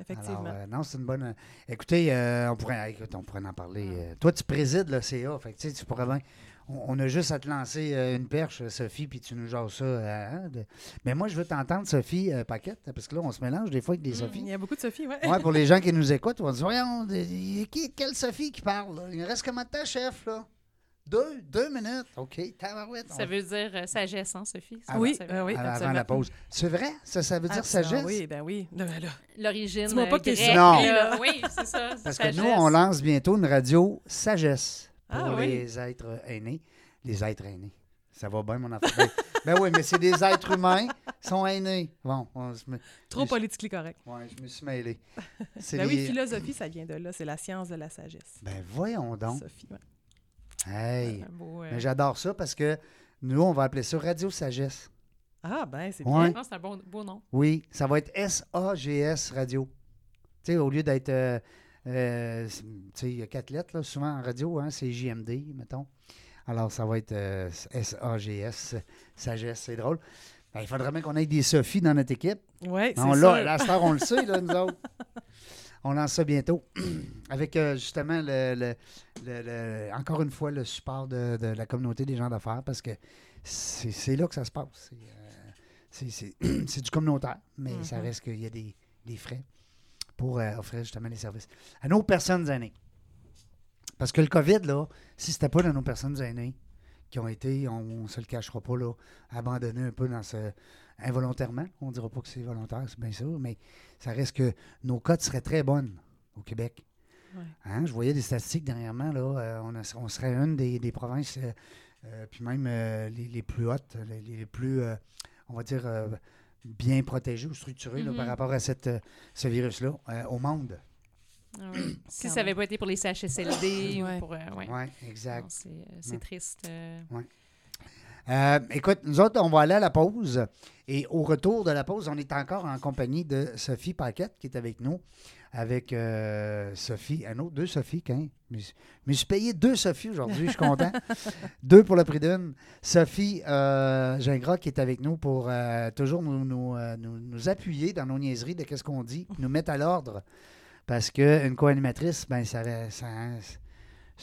[SPEAKER 2] Effectivement.
[SPEAKER 1] Alors, euh, non, c'est une bonne. euh, écoutez, euh, on, pourrait, écoute, on pourrait en parler. euh, toi, tu présides le CA. Fait que, tu sais, tu pourrais bien. On, on a juste à te lancer euh, une perche, Sophie, puis tu nous jases ça. euh, hein, de- Mais moi, je veux t'entendre, Sophie euh, Paquette, parce que là, on se mélange des fois avec des
[SPEAKER 2] Il
[SPEAKER 1] Sophies.
[SPEAKER 2] y a beaucoup de Sophie, ouais.
[SPEAKER 1] Ouais, pour les gens qui nous écoutent, on se dire, voyons, qui, quelle Sophie qui parle? là? Il reste comment de temps, chef, là? Deux, deux minutes. OK, tabarouette.
[SPEAKER 3] Ça
[SPEAKER 1] On-
[SPEAKER 3] veut dire euh, sagesse, hein, Sophie?
[SPEAKER 1] Ah,
[SPEAKER 2] oui,
[SPEAKER 3] Ça veut-
[SPEAKER 2] euh, oui,
[SPEAKER 1] avant, avant
[SPEAKER 2] absolument.
[SPEAKER 1] la pause. C'est vrai? Ça, ça veut dire
[SPEAKER 2] Ah,
[SPEAKER 1] sagesse?
[SPEAKER 2] Oui, ben oui. Là,
[SPEAKER 3] L'origine
[SPEAKER 2] Dis-moi pas
[SPEAKER 3] euh,
[SPEAKER 2] que t'es
[SPEAKER 1] Non.
[SPEAKER 3] là. Oui, c'est ça.
[SPEAKER 1] Parce que
[SPEAKER 3] sagesse.
[SPEAKER 1] nous, on lance bientôt une radio sagesse pour
[SPEAKER 2] Ah, oui.
[SPEAKER 1] les êtres aînés. Les êtres aînés. Ça va bien, mon enfant? Ben, ben oui, mais c'est des êtres humains qui sont aînés. Bon, on se met-
[SPEAKER 2] trop politiquement correct.
[SPEAKER 1] ouais, je me suis mêlé.
[SPEAKER 2] Ben oui, philosophie, ça vient de là. C'est la science de la sagesse.
[SPEAKER 1] Ben voyons donc.
[SPEAKER 2] Sophie, ouais.
[SPEAKER 1] Hey.
[SPEAKER 3] Beau, euh,
[SPEAKER 1] Mais j'adore ça parce que nous, on va appeler ça Radio Sagesse.
[SPEAKER 2] Ah, ben, c'est
[SPEAKER 1] Ouais.
[SPEAKER 2] bien.
[SPEAKER 3] c'est un bon, beau nom.
[SPEAKER 1] Oui, ça va être S-A-G-S Radio. Tu sais, au lieu d'être. euh, euh, tu sais, il y a quatre lettres, là, souvent en radio, hein, c'est JMD, mettons. Alors, ça va être euh, S-A-G-S, Sagesse, c'est drôle. Ben, il faudrait bien qu'on ait des Sophie dans notre équipe.
[SPEAKER 2] Oui, c'est
[SPEAKER 1] On
[SPEAKER 2] ça.
[SPEAKER 1] l'a, la star, on le sait, là, nous autres. On lance ça bientôt. Avec euh, justement, le, le- le- le- encore une fois, le support de, de la communauté des gens d'affaires, parce que c'est là que ça se passe. C'est, euh, du communautaire, mais ça
[SPEAKER 2] Mhm.
[SPEAKER 1] reste qu'il y a des, des frais pour euh, offrir justement les services à nos personnes aînées. Parce que le COVID, là, si c'était pas de nos personnes aînées qui ont été, on ne se le cachera pas, là, abandonnées un peu dans ce, involontairement. On ne dira pas que c'est volontaire, c'est bien sûr, mais ça reste que nos cotes seraient très bonnes au Québec.
[SPEAKER 2] Ouais.
[SPEAKER 1] Hein, je voyais des statistiques dernièrement, là, euh, on, a- on serait une des, des provinces, euh, euh, puis même les, les plus hautes, les, les plus, on va dire, bien protégées ou structurées là, par rapport à cette, ce virus-là au monde.
[SPEAKER 3] Ah oui. si ça n'avait pas été pour les CHSLD
[SPEAKER 2] Ouais.
[SPEAKER 3] ou pour. euh, ouais.
[SPEAKER 1] Oui, exact.
[SPEAKER 3] C'est euh, triste. euh.
[SPEAKER 1] Euh, écoute, nous autres, on va aller à la pause. Et au retour de la pause, on est encore en compagnie de Sophie Paquette qui est avec nous. Avec euh, Sophie, un autre, deux Sophie, quand Je me suis payé deux Sophie aujourd'hui, je suis content. deux pour le prix d'une. Sophie euh, Gingras qui est avec nous pour euh, toujours nous, nous, nous- nous appuyer dans nos niaiseries de qu'est-ce qu'on dit, nous mettre à l'ordre. Parce qu'une co-animatrice, ben, ça, ça, ça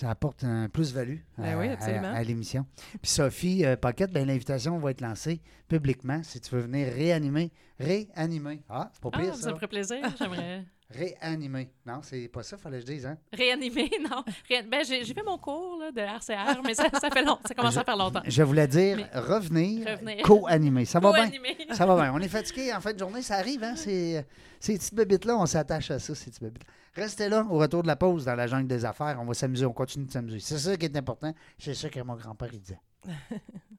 [SPEAKER 1] apporte un plus-value à,
[SPEAKER 2] Ben oui,
[SPEAKER 1] à-
[SPEAKER 2] absolument.
[SPEAKER 1] à l'émission. Puis Sophie euh, Paquette, ben, l'invitation va être lancée publiquement si tu veux venir réanimer. Réanimer. Ah, c'est pas
[SPEAKER 3] Ah,
[SPEAKER 1] pire
[SPEAKER 3] ça
[SPEAKER 1] ça.
[SPEAKER 3] me ferait plaisir. J'aimerais
[SPEAKER 1] Réanimer. Non, c'est pas ça, fallait que je dise, hein?
[SPEAKER 3] réanimer, non. Ré- Ben, j'ai j'ai fait mon cours là, de RCR, mais ça, ça fait long. Ça commence à faire longtemps.
[SPEAKER 1] Je voulais dire
[SPEAKER 3] Mais-
[SPEAKER 1] revenir,
[SPEAKER 3] Revenir.
[SPEAKER 1] co-animer. Ça va bien? Ça va bien. On est fatigué en fin de journée, ça arrive, hein? Ces, ces petites bébites-là, on s'attache à ça, ces petites bébites. Restez là, au retour de la pause, dans la jungle des affaires. On va s'amuser, on continue de s'amuser. C'est ça qui est important. C'est ça que mon grand-père, il disait.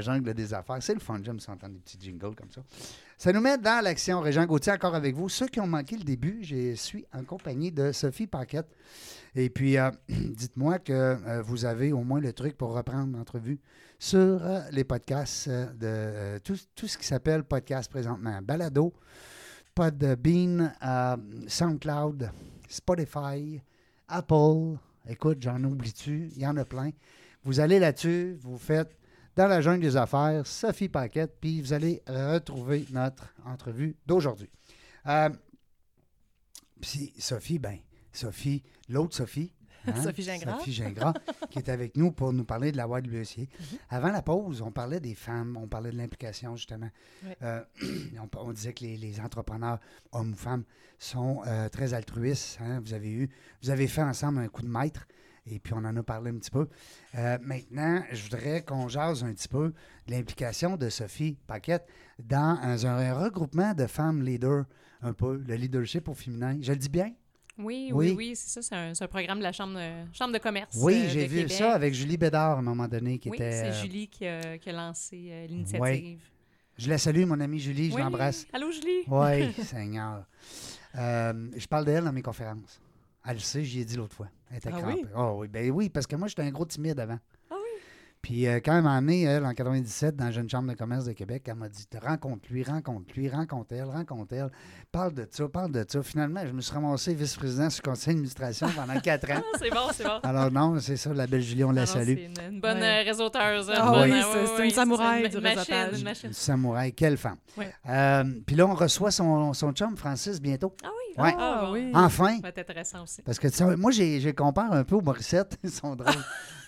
[SPEAKER 1] Jungle des affaires. C'est le fun, j'aime s'entendre des petits jingles comme ça. Ça nous met dans l'action. Régent Gauthier, encore avec vous. Ceux qui ont manqué le début, je suis en compagnie de Sophie Paquette. Et puis, euh, dites-moi que euh, vous avez au moins le truc pour reprendre l'entrevue sur euh, les podcasts de tout, tout ce qui s'appelle podcast présentement. Balado, Podbean, SoundCloud, Spotify, Apple. Écoute, j'en oublie-tu? Il y en a plein. Vous allez là-dessus, vous faites dans la jungle des affaires, Sophie Paquette, puis vous allez retrouver notre entrevue d'aujourd'hui. Euh, puis Sophie, ben, Sophie, l'autre Sophie. hein,
[SPEAKER 2] Sophie Gingras.
[SPEAKER 1] Sophie Gingras, qui est avec nous pour nous parler de la YWCA. Avant la pause, on parlait des femmes, on parlait de l'implication, justement. Euh, on, on disait que les, les entrepreneurs, hommes ou femmes, sont euh, très altruistes. hein? Vous avez eu, vous avez fait ensemble un coup de maître. Et puis, on en a parlé un petit peu. Euh, maintenant, je voudrais qu'on jase un petit peu de l'implication de Sophie Paquette dans un, un regroupement de femmes leaders, un peu, le leadership au féminin. Je le dis bien?
[SPEAKER 3] Oui,
[SPEAKER 1] Oui.
[SPEAKER 3] oui, oui, c'est ça. C'est un, programme de la Chambre de, chambre de commerce.
[SPEAKER 1] Oui,
[SPEAKER 3] euh,
[SPEAKER 1] j'ai vu
[SPEAKER 3] Québec.
[SPEAKER 1] ça avec Julie Bédard à un moment donné, qui
[SPEAKER 3] Oui,
[SPEAKER 1] était...
[SPEAKER 3] c'est
[SPEAKER 1] euh,
[SPEAKER 3] Julie qui a, qui a lancé euh, l'initiative.
[SPEAKER 1] Je la salue, mon amie Julie, je
[SPEAKER 3] Oui.
[SPEAKER 1] l'embrasse.
[SPEAKER 3] Allô, Julie?
[SPEAKER 1] Oui, Seigneur. Euh, je parle d'elle dans mes conférences. Elle le sait, j'y ai dit l'autre fois. Elle était
[SPEAKER 2] Ah
[SPEAKER 1] crampée.
[SPEAKER 2] oui?
[SPEAKER 1] Ah oui, ben oui, parce que moi, j'étais un gros timide avant.
[SPEAKER 3] Ah oui?
[SPEAKER 1] Puis euh, quand elle m'a emmené, elle, en 97, dans la Jeune Chambre de commerce de Québec, elle m'a dit rencontre-lui, rencontre-lui, rencontre-elle, rencontre-elle. Parle de ça, parle de ça. Finalement, je me suis ramassé vice-président sur le conseil d'administration pendant quatre ans.
[SPEAKER 3] Ah, c'est bon, c'est bon.
[SPEAKER 1] Alors non, c'est ça, la belle Julie, on la
[SPEAKER 3] Ah non,
[SPEAKER 1] salue.
[SPEAKER 3] C'est une, une bonne
[SPEAKER 2] Ouais.
[SPEAKER 3] euh, réseauteuse.
[SPEAKER 2] Ah
[SPEAKER 3] une bonne,
[SPEAKER 2] oui, c'est-
[SPEAKER 3] ouais,
[SPEAKER 2] c'est
[SPEAKER 3] ouais,
[SPEAKER 2] une samouraï
[SPEAKER 3] une
[SPEAKER 2] du
[SPEAKER 3] machine,
[SPEAKER 2] réseautage.
[SPEAKER 3] Une machine.
[SPEAKER 1] Une samouraï, quelle femme.
[SPEAKER 2] Ouais.
[SPEAKER 1] Euh, Puis là, on reçoit son, son chum, Francis, bientôt.
[SPEAKER 3] Ah oui?
[SPEAKER 1] Ouais.
[SPEAKER 3] Ah,
[SPEAKER 2] Ah
[SPEAKER 3] bon.
[SPEAKER 2] oui.
[SPEAKER 1] Enfin.
[SPEAKER 3] Ça va être intéressant aussi.
[SPEAKER 1] Parce que tu sais, moi, j'ai, j'ai compare un peu aux Morissette. Ils sont drôles.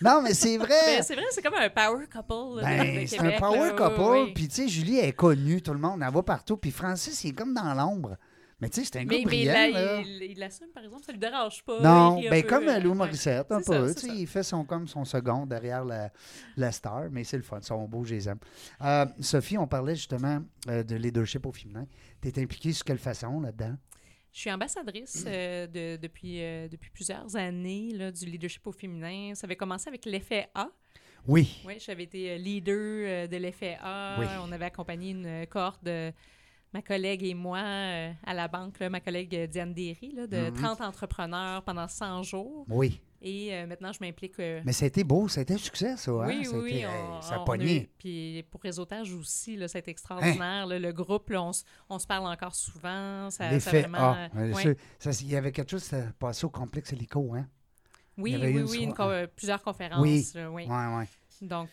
[SPEAKER 1] non, mais c'est vrai.
[SPEAKER 3] Ben, c'est vrai, c'est comme un power couple.
[SPEAKER 1] Ben, c'est un power
[SPEAKER 3] là,
[SPEAKER 1] couple.
[SPEAKER 3] oui.
[SPEAKER 1] Puis, tu sais, Julie est connue. Tout le monde, elle va partout. Puis, Francis, il est comme dans l'ombre. Mais, tu sais, c'est un gars
[SPEAKER 3] Mais, mais
[SPEAKER 1] brillant.
[SPEAKER 3] là,
[SPEAKER 1] là.
[SPEAKER 3] il, l'assume, par exemple, ça lui dérange pas.
[SPEAKER 1] Non, ben
[SPEAKER 3] peu,
[SPEAKER 1] comme
[SPEAKER 3] euh,
[SPEAKER 1] Lou. Morissette, un peu.
[SPEAKER 3] ça.
[SPEAKER 1] il fait son, comme son second derrière la, la star, mais c'est le fun. Ils sont beaux, je les aime. Euh, Sophie, on parlait justement euh, de leadership au féminin. Tu es impliquée sur quelle façon là-dedans?
[SPEAKER 3] Je suis ambassadrice euh, de- depuis, euh, depuis plusieurs années là, du leadership au féminin. Ça avait commencé avec l'effet A.
[SPEAKER 1] Oui.
[SPEAKER 3] Oui, j'avais été euh, leader de l'effet A.
[SPEAKER 1] Oui.
[SPEAKER 3] On avait accompagné une cohorte de ma collègue et moi à la banque, là, ma collègue Diane Derry, là, de
[SPEAKER 1] Mhm.
[SPEAKER 3] 30 entrepreneurs pendant 100 jours.
[SPEAKER 1] Oui.
[SPEAKER 3] Et euh, maintenant, je m'implique. euh,
[SPEAKER 1] Mais ça a été beau, ça a été un succès, ça. hein?
[SPEAKER 3] oui, oui,
[SPEAKER 1] été, hey,
[SPEAKER 3] on-
[SPEAKER 1] ça a pogné.
[SPEAKER 3] Puis pour réseautage aussi, là, c'est extraordinaire. là, le groupe, là, on, se parle encore souvent. Ça, ça vraiment, euh,
[SPEAKER 1] Ouais, ça, il y avait quelque chose qui s'est passé au complexe hélico, hein?
[SPEAKER 3] Oui, oui,
[SPEAKER 1] une
[SPEAKER 3] oui,
[SPEAKER 1] soir-
[SPEAKER 3] une co- euh, plusieurs conférences.
[SPEAKER 1] Oui.
[SPEAKER 3] là, oui.
[SPEAKER 1] Ouais, ouais.
[SPEAKER 3] Donc,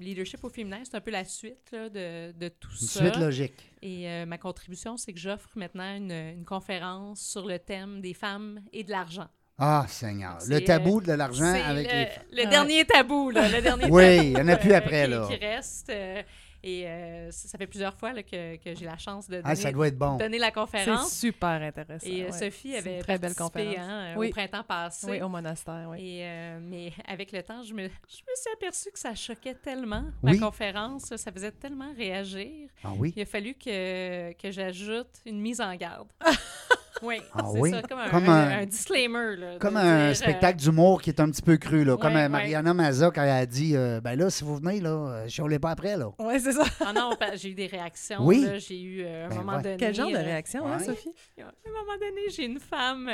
[SPEAKER 3] leadership au féminin, c'est un peu la suite là, de, de tout
[SPEAKER 1] Une
[SPEAKER 3] ça.
[SPEAKER 1] suite logique.
[SPEAKER 3] Et ma contribution, c'est que j'offre maintenant une, une conférence sur le thème des femmes et de l'argent.
[SPEAKER 1] Ah, Seigneur.
[SPEAKER 3] C'est,
[SPEAKER 1] Le tabou de l'argent
[SPEAKER 3] C'est
[SPEAKER 1] avec
[SPEAKER 3] le,
[SPEAKER 1] les...
[SPEAKER 3] le
[SPEAKER 2] Ouais.
[SPEAKER 3] dernier tabou, là, le dernier
[SPEAKER 1] Oui,
[SPEAKER 3] tabou,
[SPEAKER 1] il y en a plus
[SPEAKER 3] euh,
[SPEAKER 1] après, là.
[SPEAKER 3] qui reste. euh, et euh, ça ça fait plusieurs fois là, que, que j'ai la chance de
[SPEAKER 1] Ah,
[SPEAKER 3] donner,
[SPEAKER 1] ça doit être bon.
[SPEAKER 3] donner la
[SPEAKER 2] C'est
[SPEAKER 3] conférence.
[SPEAKER 2] super intéressant.
[SPEAKER 3] Et
[SPEAKER 2] ouais.
[SPEAKER 3] Sophie
[SPEAKER 2] C'est
[SPEAKER 3] avait
[SPEAKER 2] une très belle
[SPEAKER 3] participé
[SPEAKER 2] conférence.
[SPEAKER 3] hein,
[SPEAKER 2] Oui.
[SPEAKER 3] au printemps passé.
[SPEAKER 2] Oui, au monastère, oui.
[SPEAKER 3] Et, euh, mais avec le temps, je me, je me suis aperçue que ça choquait tellement,
[SPEAKER 1] Oui.
[SPEAKER 3] ma conférence. Ça faisait tellement réagir.
[SPEAKER 1] Ah oui?
[SPEAKER 3] Il a fallu que, que j'ajoute une mise en garde. oui,
[SPEAKER 1] Ah
[SPEAKER 3] c'est
[SPEAKER 1] oui?
[SPEAKER 3] ça, comme, un,
[SPEAKER 1] Comme
[SPEAKER 3] un-
[SPEAKER 1] un-
[SPEAKER 3] un disclaimer. Là,
[SPEAKER 1] Comme un
[SPEAKER 3] dire,
[SPEAKER 1] spectacle d'humour qui est un petit peu cru, là. Comme
[SPEAKER 3] Ouais,
[SPEAKER 1] euh,
[SPEAKER 3] ouais.
[SPEAKER 1] Mariana Maza quand elle a dit euh, Ben là, si vous venez, là, euh, je ne pas après, là.
[SPEAKER 2] Oui, c'est ça.
[SPEAKER 3] euh, ah non, j'ai eu des réactions.
[SPEAKER 1] Oui.
[SPEAKER 3] là, J'ai eu euh, un
[SPEAKER 1] Ben
[SPEAKER 3] moment
[SPEAKER 1] ouais.
[SPEAKER 3] donné.
[SPEAKER 2] Quel genre de
[SPEAKER 3] euh,
[SPEAKER 2] réaction, hein. Sophie?
[SPEAKER 3] À un moment donné, j'ai une femme.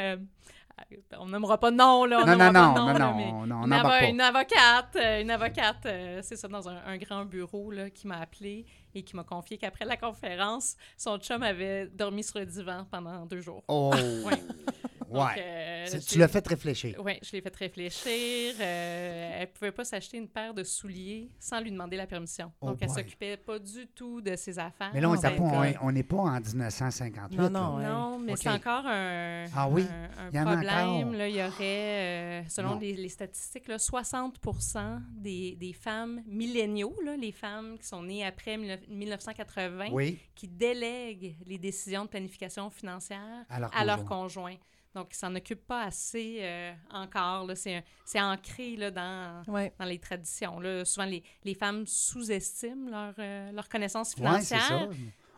[SPEAKER 3] On n'aimera pas de nom, là. On
[SPEAKER 1] Non,
[SPEAKER 3] nommera
[SPEAKER 1] non, non,
[SPEAKER 3] nom,
[SPEAKER 1] non,
[SPEAKER 3] là,
[SPEAKER 1] non,
[SPEAKER 3] mais
[SPEAKER 1] on- on
[SPEAKER 3] une,
[SPEAKER 1] pas.
[SPEAKER 3] une avocate, euh, une avocate, euh, c'est ça, dans un, un grand bureau, là, qui m'a appelé et qui m'a confié qu'après la conférence, son chum avait dormi sur le divan pendant deux jours.
[SPEAKER 1] Oh!
[SPEAKER 3] Ouais. Donc,
[SPEAKER 1] ouais.
[SPEAKER 3] euh,
[SPEAKER 1] Tu l'as fait réfléchir.
[SPEAKER 3] Oui, je l'ai fait réfléchir. Euh, elle pouvait pas s'acheter une paire de souliers sans lui demander la permission.
[SPEAKER 1] Oh
[SPEAKER 3] Donc, elle
[SPEAKER 1] boy.
[SPEAKER 3] s'occupait pas du tout de ses affaires.
[SPEAKER 1] Mais là, on n'est
[SPEAKER 2] my
[SPEAKER 1] pas, en 1958.
[SPEAKER 2] Non, non, ouais.
[SPEAKER 3] Non, mais c'est encore un,
[SPEAKER 1] Ah oui?
[SPEAKER 3] un- un
[SPEAKER 1] Il y
[SPEAKER 3] problème.
[SPEAKER 1] encore.
[SPEAKER 3] Là, il y aurait, euh, selon les, les statistiques, là, 60 des, des femmes milléniaux, là, les femmes qui sont nées après 19- 1980,
[SPEAKER 1] Oui,
[SPEAKER 3] qui délèguent les décisions de planification financière à leur conjoint. Donc, ils s'en occupent pas assez euh, encore. là. C'est ancré là, dans, dans les traditions. Là. Souvent, les, les femmes sous-estiment leur, euh, leur connaissance financière.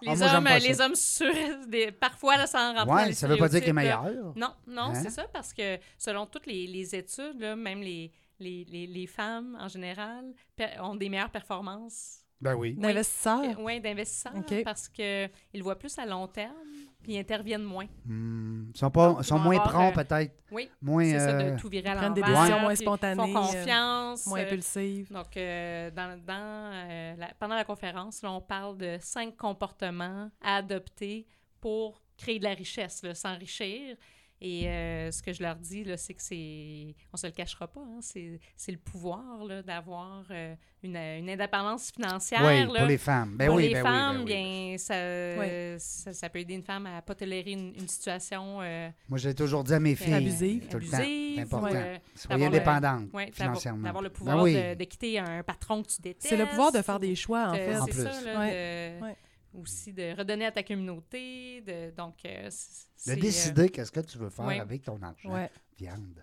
[SPEAKER 3] Les,
[SPEAKER 1] Ah,
[SPEAKER 3] hommes,
[SPEAKER 1] pas
[SPEAKER 3] les hommes sur, des, parfois, là, dans
[SPEAKER 1] Oui,
[SPEAKER 3] les
[SPEAKER 1] ça ne veut pas dire qu'il est
[SPEAKER 3] stéréotypes, là.
[SPEAKER 1] meilleur.
[SPEAKER 3] Non, non,
[SPEAKER 1] Hein?
[SPEAKER 3] c'est ça, parce que selon toutes les, les études, là, même les, les, les, les femmes, en général, ont des meilleures performances
[SPEAKER 1] Ben oui.
[SPEAKER 2] D'investisseurs?
[SPEAKER 3] oui, d'investisseurs parce qu'ils voient plus à long terme puis ils interviennent moins.
[SPEAKER 1] Hmm, Ils sont, pas,
[SPEAKER 3] Ils
[SPEAKER 1] sont moins prompts,
[SPEAKER 3] euh,
[SPEAKER 1] peut-être.
[SPEAKER 3] Oui,
[SPEAKER 1] Moins.
[SPEAKER 3] c'est ça,
[SPEAKER 1] euh,
[SPEAKER 3] de tout virer à
[SPEAKER 2] prennent des
[SPEAKER 3] l'envers,
[SPEAKER 2] décisions moins spontanées,
[SPEAKER 3] font
[SPEAKER 2] euh,
[SPEAKER 3] confiance.
[SPEAKER 2] Moins
[SPEAKER 3] euh,
[SPEAKER 2] impulsives.
[SPEAKER 3] Donc, euh, dans, dans, euh, la- pendant la conférence, là, on parle de cinq comportements à adopter pour créer de la richesse, s'enrichir. Et euh, ce que je leur dis, là, c'est que c'est... On se le cachera pas, hein, c'est, c'est le pouvoir là, d'avoir euh, une, une indépendance financière.
[SPEAKER 1] oui,
[SPEAKER 3] là.
[SPEAKER 1] pour les femmes. Ben
[SPEAKER 3] Pour
[SPEAKER 1] oui,
[SPEAKER 3] les
[SPEAKER 1] ben oui, ben
[SPEAKER 3] femmes,
[SPEAKER 1] oui.
[SPEAKER 3] bien, ça,
[SPEAKER 2] Oui.
[SPEAKER 3] ça, ça peut aider une femme à pas tolérer une, une situation euh,
[SPEAKER 1] Moi, j'ai toujours dit à mes filles.
[SPEAKER 2] Abusive.
[SPEAKER 1] Tout le temps.
[SPEAKER 3] abusive.
[SPEAKER 1] C'est important.
[SPEAKER 3] euh,
[SPEAKER 1] Soyez
[SPEAKER 3] le-
[SPEAKER 1] indépendante
[SPEAKER 3] ouais, d'avoir,
[SPEAKER 1] financièrement.
[SPEAKER 3] d'avoir le
[SPEAKER 1] Ben
[SPEAKER 3] pouvoir
[SPEAKER 1] oui.
[SPEAKER 3] de, de quitter un patron que tu détestes.
[SPEAKER 2] C'est le pouvoir de faire des choix, en fait.
[SPEAKER 1] En
[SPEAKER 3] C'est
[SPEAKER 1] plus.
[SPEAKER 3] ça, là,
[SPEAKER 2] Ouais.
[SPEAKER 3] de-
[SPEAKER 2] Ouais.
[SPEAKER 3] Aussi de redonner à ta communauté. De, donc, euh, c-
[SPEAKER 1] De
[SPEAKER 3] euh,
[SPEAKER 1] décider qu'est-ce que tu veux faire
[SPEAKER 3] oui.
[SPEAKER 1] avec ton argent.
[SPEAKER 2] Ouais.
[SPEAKER 1] Viande.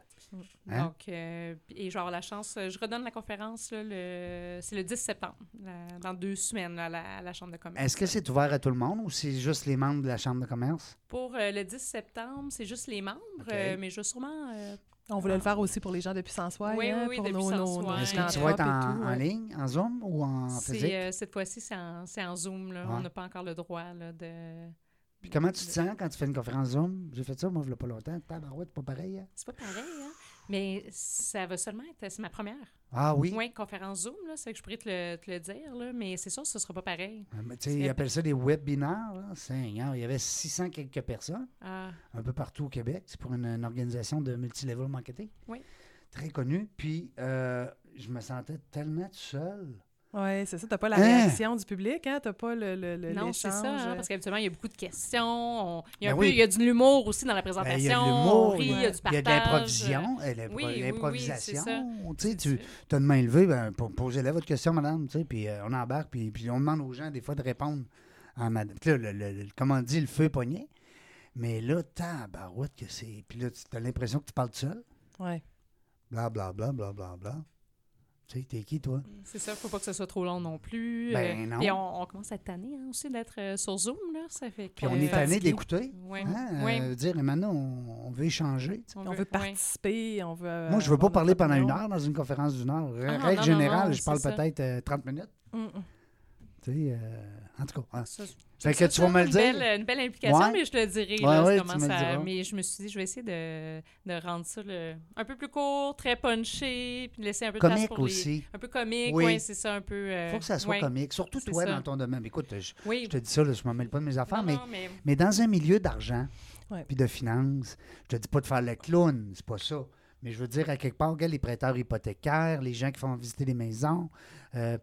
[SPEAKER 1] Hein?
[SPEAKER 3] Donc, euh, et je vais avoir la chance, je redonne la conférence, là, le, c'est le 10 septembre, dans deux semaines, là, à, la, à la Chambre de commerce.
[SPEAKER 1] Est-ce que c'est ouvert à tout le monde ou c'est juste les membres de la Chambre de commerce?
[SPEAKER 3] Pour euh, le 10 septembre, c'est juste les membres, euh, mais je vais sûrement euh,
[SPEAKER 2] On voulait le faire aussi pour les gens de Puissance-Soie.
[SPEAKER 3] Oui,
[SPEAKER 2] hein,
[SPEAKER 3] oui, oui,
[SPEAKER 2] pour
[SPEAKER 3] de
[SPEAKER 2] nos, nos,
[SPEAKER 1] Est-ce que tu vas être en,
[SPEAKER 2] philanthropes et tout,
[SPEAKER 1] en
[SPEAKER 2] ouais.
[SPEAKER 1] ligne, en Zoom ou en
[SPEAKER 3] C'est,
[SPEAKER 1] physique?
[SPEAKER 3] euh, cette fois-ci, c'est en, c'est en Zoom. Là.
[SPEAKER 1] Ouais.
[SPEAKER 3] On n'a pas encore le droit là, de.
[SPEAKER 1] Puis comment tu te sens quand tu fais une conférence Zoom? J'ai fait ça, moi, il n'y a pas longtemps. Tabarouette, pas pareil. hein?
[SPEAKER 3] C'est pas pareil, hein? Mais ça va seulement être. C'est ma première.
[SPEAKER 1] Ah oui?
[SPEAKER 3] Oui, conférence Zoom, là, c'est que je pourrais te le, te le dire, là, mais c'est sûr que ce ne sera pas pareil.
[SPEAKER 1] Mais sais, ils appellent ça des webinaires. là. Seigneur, il y avait 600 quelques personnes
[SPEAKER 3] Ah,
[SPEAKER 1] un peu partout au Québec. C'est pour une, une organisation de multilevel marketing.
[SPEAKER 3] Oui.
[SPEAKER 1] Très connue. Puis, euh, je me sentais tellement seul.
[SPEAKER 2] Oui, c'est ça. Tu n'as pas la
[SPEAKER 1] Hein?
[SPEAKER 2] réaction du public, hein? Tu n'as pas le, le, le-
[SPEAKER 3] non, c'est ça, hein, parce qu'habituellement, il y a beaucoup de questions. on- Il y a,
[SPEAKER 1] Ben
[SPEAKER 3] un peu,
[SPEAKER 1] oui.
[SPEAKER 3] il y a de l'humour aussi dans la
[SPEAKER 1] Ben,
[SPEAKER 3] présentation.
[SPEAKER 1] Il y a de l'humour, il y
[SPEAKER 3] il y a du
[SPEAKER 1] il y a de l'improvisation. euh, l'impro-
[SPEAKER 3] oui, oui, oui,
[SPEAKER 1] L'improvisation.
[SPEAKER 3] c'est ça.
[SPEAKER 1] tu sais, tu
[SPEAKER 3] C'est-
[SPEAKER 1] as une main levée, ben, po- posez-la votre question, madame. tu sais, Puis euh, on embarque, puis, puis on demande aux gens des fois de répondre à madame. Puis là, le, le- le- comment on dit, le feu pogné. Mais là, tabarouette que c'est. Puis là, tu as l'impression que tu parles tout seul.
[SPEAKER 2] Ouais.
[SPEAKER 1] Bla, bla, bla, bla, bla, bla. Tu sais, t'es qui, toi?
[SPEAKER 3] C'est ça, faut pas que ce soit trop long non plus.
[SPEAKER 1] Ben,
[SPEAKER 3] Euh,
[SPEAKER 1] non.
[SPEAKER 3] Puis on, on commence à être tanné hein, aussi d'être euh, sur Zoom, là. Ça fait que,
[SPEAKER 1] Puis on est tanné d'écouter.
[SPEAKER 3] Ouais.
[SPEAKER 1] Hein?
[SPEAKER 3] Ouais.
[SPEAKER 1] Euh, dire, et maintenant, on, on veut échanger.
[SPEAKER 2] On veut participer, on veut... euh,
[SPEAKER 1] Moi, je veux pas parler pendant une heure dans une conférence d'une heure.
[SPEAKER 3] Ah,
[SPEAKER 1] Règle
[SPEAKER 3] non,
[SPEAKER 1] générale,
[SPEAKER 3] non,
[SPEAKER 1] je parle peut-être euh, 30 minutes.
[SPEAKER 2] Mm, mm.
[SPEAKER 1] Tu sais, euh, en tout cas. hein.
[SPEAKER 3] Ça,
[SPEAKER 1] Fait que tu vas me le
[SPEAKER 3] une
[SPEAKER 1] dire.
[SPEAKER 3] Belle, une belle implication,
[SPEAKER 1] Ouais.
[SPEAKER 3] mais je te le dirai.
[SPEAKER 1] Ouais,
[SPEAKER 3] là,
[SPEAKER 1] ouais,
[SPEAKER 3] comment
[SPEAKER 1] tu me le
[SPEAKER 3] ça- mais je me suis dit, je vais essayer de, de rendre ça le- un peu plus court, très punché, puis de laisser un peu de place
[SPEAKER 1] Comique
[SPEAKER 3] pour les...
[SPEAKER 1] aussi.
[SPEAKER 3] Un peu comique,
[SPEAKER 1] Oui.
[SPEAKER 3] c'est ça, un peu...
[SPEAKER 1] Il
[SPEAKER 3] euh,
[SPEAKER 1] faut que ça soit
[SPEAKER 3] ouais.
[SPEAKER 1] comique. Surtout toi
[SPEAKER 3] ça.
[SPEAKER 1] dans ton domaine. Écoute, je,
[SPEAKER 3] Oui.
[SPEAKER 1] je te dis ça, là, je ne me mêle pas de mes affaires,
[SPEAKER 3] Non,
[SPEAKER 1] mais,
[SPEAKER 3] non, mais...
[SPEAKER 1] mais dans un milieu d'argent
[SPEAKER 2] Ouais.
[SPEAKER 1] puis de finances, je te dis pas de faire le clown, c'est pas ça. Mais je veux dire, à quelque part, regarde, les prêteurs hypothécaires, les gens qui font visiter les maisons, euh,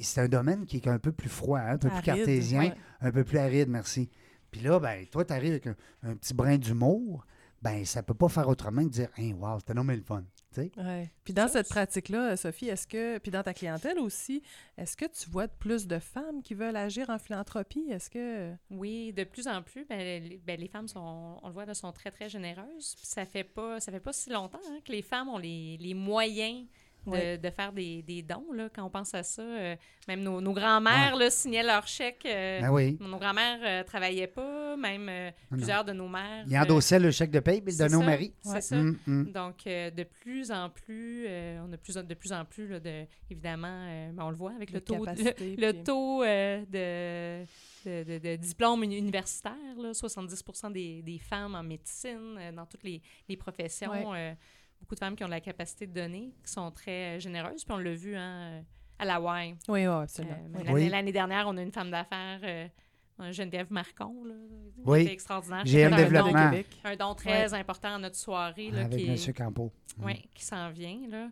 [SPEAKER 1] c'est un domaine qui est un peu plus froid, hein, un peu plus cartésien,
[SPEAKER 2] ouais.
[SPEAKER 1] un peu plus aride, merci. Puis là, ben, toi, tu arrives avec un, un petit brin d'humour, ben, ça peut pas faire autrement que dire, hein, wow, c'était non mais le fun. Tu sais.
[SPEAKER 2] Ouais. Puis dans
[SPEAKER 3] Ça,
[SPEAKER 2] cette pratique-là, Sophie, est-ce que, puis dans ta clientèle aussi, est-ce que tu vois de plus de femmes qui veulent agir en philanthropie? Est-ce que...
[SPEAKER 3] Oui, de plus en plus, ben, les, ben, les femmes sont, on le voit, sont très, très généreuses. Puis ça fait pas, ça fait pas si longtemps hein, que les femmes ont les, les moyens de, de faire des, des dons. Là, quand on pense à ça, euh, même nos, nos grands-mères là, signaient leurs chèques. euh,
[SPEAKER 1] Ben oui.
[SPEAKER 3] Nos grands-mères euh, travaillaient pas, même euh,
[SPEAKER 1] Non.
[SPEAKER 3] plusieurs de nos mères.
[SPEAKER 1] Il
[SPEAKER 3] euh,
[SPEAKER 1] endossaient le chèque de paye, puis il le
[SPEAKER 3] c'est ça,
[SPEAKER 1] mari.
[SPEAKER 3] C'est
[SPEAKER 2] Ouais.
[SPEAKER 3] ça.
[SPEAKER 1] Hum, hum.
[SPEAKER 3] Donc, euh, de plus en plus, euh, on a plus, de plus en plus, là, de, évidemment, euh, ben, on le voit avec le
[SPEAKER 2] De
[SPEAKER 3] taux, le, taux euh, de, de, de- de diplôme uni- universitaire, là, 70 des, des femmes en médecine, euh, dans toutes les, les professions.
[SPEAKER 2] Ouais.
[SPEAKER 3] euh, beaucoup de femmes qui ont la capacité de donner, qui sont très euh, généreuses. Puis on l'a vu hein, à la Y.
[SPEAKER 2] Oui, oui, absolument.
[SPEAKER 3] Euh,
[SPEAKER 2] Oui.
[SPEAKER 3] l'année-
[SPEAKER 1] Oui.
[SPEAKER 3] L'année dernière, on a une femme d'affaires, euh, Geneviève Marcon, là, qui
[SPEAKER 1] Oui.
[SPEAKER 3] était extraordinaire.
[SPEAKER 1] GM
[SPEAKER 3] fait un don-
[SPEAKER 1] Développement.
[SPEAKER 3] Un don très important à notre soirée là,
[SPEAKER 1] Avec
[SPEAKER 3] qui,
[SPEAKER 1] M. Campo.
[SPEAKER 3] Ouais, qui s'en vient. Là.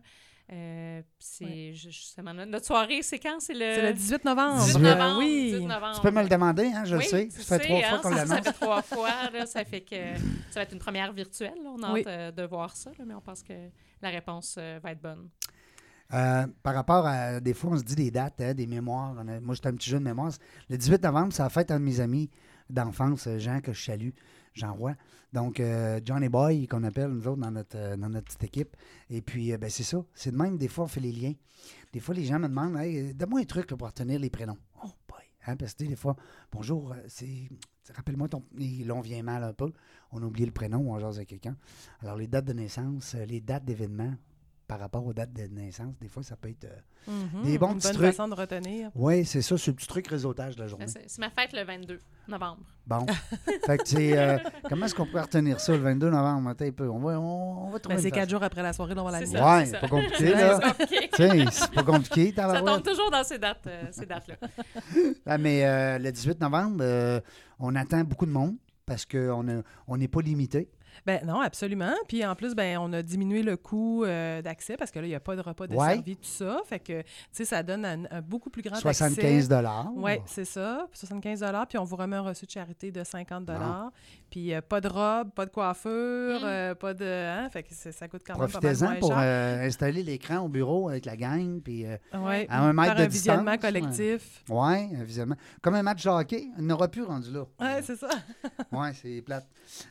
[SPEAKER 3] Euh, c'est je- justement notre- notre soirée, c'est quand? C'est le,
[SPEAKER 2] le 18 novembre.
[SPEAKER 3] 18
[SPEAKER 1] 18
[SPEAKER 2] Euh,
[SPEAKER 3] novembre.
[SPEAKER 2] oui.
[SPEAKER 3] 18 novembre.
[SPEAKER 1] Tu peux me le demander, hein, je
[SPEAKER 3] oui,
[SPEAKER 1] le sais. Ça fait trois fois
[SPEAKER 3] hein,
[SPEAKER 1] qu'on
[SPEAKER 3] ça, ça
[SPEAKER 1] l'annonce.
[SPEAKER 3] fait trois fois. Là, ça fait que ça va être une première virtuelle. là. On a
[SPEAKER 2] Oui.
[SPEAKER 3] hâte euh, de voir ça, là, mais on pense que la réponse euh, va être bonne.
[SPEAKER 1] Euh, par rapport à des fois, on se dit des dates, hein, des mémoires. On a- moi, j'étais un petit jeu de mémoire. Le 18 novembre, ça a fait un de mes amis d'enfance, Jean, que je salue, Jean Roy. Donc, euh, Johnny Boy, qu'on appelle nous autres dans notre, euh, dans petite équipe. Et puis, euh, ben, c'est ça. C'est de même, des fois, on fait les liens. Des fois, les gens me demandent hey, donne-moi un truc pour retenir les prénoms. Oh, boy. Hein, parce que des fois, bonjour, euh, c'est. Rappelle-moi ton. Et là, on vient mal un peu. On a oublié le prénom on jase avec quelqu'un. Alors, les dates de naissance, les dates d'événements par rapport aux dates de naissance, des fois, ça peut être. euh,
[SPEAKER 2] Mhm.
[SPEAKER 1] Des bons
[SPEAKER 2] Une
[SPEAKER 1] petits
[SPEAKER 2] bonne
[SPEAKER 1] trucs.
[SPEAKER 2] façon de retenir.
[SPEAKER 1] Oui, c'est ça, c'est le petit truc réseautage de la journée.
[SPEAKER 3] C'est c'est ma fête le 22 novembre.
[SPEAKER 1] Bon. fait que c'est. euh, comment est-ce qu'on peut retenir ça le 22 novembre? Attends un peu. On va, on, on va trouver.
[SPEAKER 2] Ben, c'est
[SPEAKER 1] une
[SPEAKER 2] quatre jours après la soirée, on va la
[SPEAKER 3] C'est
[SPEAKER 2] nuit.
[SPEAKER 3] ça.
[SPEAKER 1] Ouais, c'est pas compliqué, là. C'est pas compliqué,
[SPEAKER 3] Ça tombe toujours dans ces dates, euh, ces dates-là.
[SPEAKER 1] Ah, mais euh, le 18 novembre, euh, on attend beaucoup de monde parce qu'on a- on n'est pas limité.
[SPEAKER 2] Ben non, absolument. Puis en plus, ben on a diminué le coût euh, d'accès parce que là, il n'y a pas de repas
[SPEAKER 1] Ouais.
[SPEAKER 2] desservi, tout ça. Fait que, tu sais, ça donne un, un beaucoup plus grand
[SPEAKER 1] 75 dollars.
[SPEAKER 2] Oui, c'est ça. Puis 75 Puis on vous remet un reçu de charité de 50 Puis euh, pas de robe, pas de coiffure,
[SPEAKER 3] Mm.
[SPEAKER 2] euh, pas de. Hein? Fait que ça coûte quand même pas mal
[SPEAKER 1] Profitez-en
[SPEAKER 2] moins
[SPEAKER 1] pour
[SPEAKER 2] cher.
[SPEAKER 1] euh, installer l'écran au bureau avec la gang. Puis, euh,
[SPEAKER 2] Ouais,
[SPEAKER 1] à un mètre de
[SPEAKER 2] un visionnement collectif.
[SPEAKER 1] ouais, un visionnement. Comme un match de hockey, il n'aura plus rendu là.
[SPEAKER 2] Ouais, c'est ça.
[SPEAKER 1] ouais, c'est plate.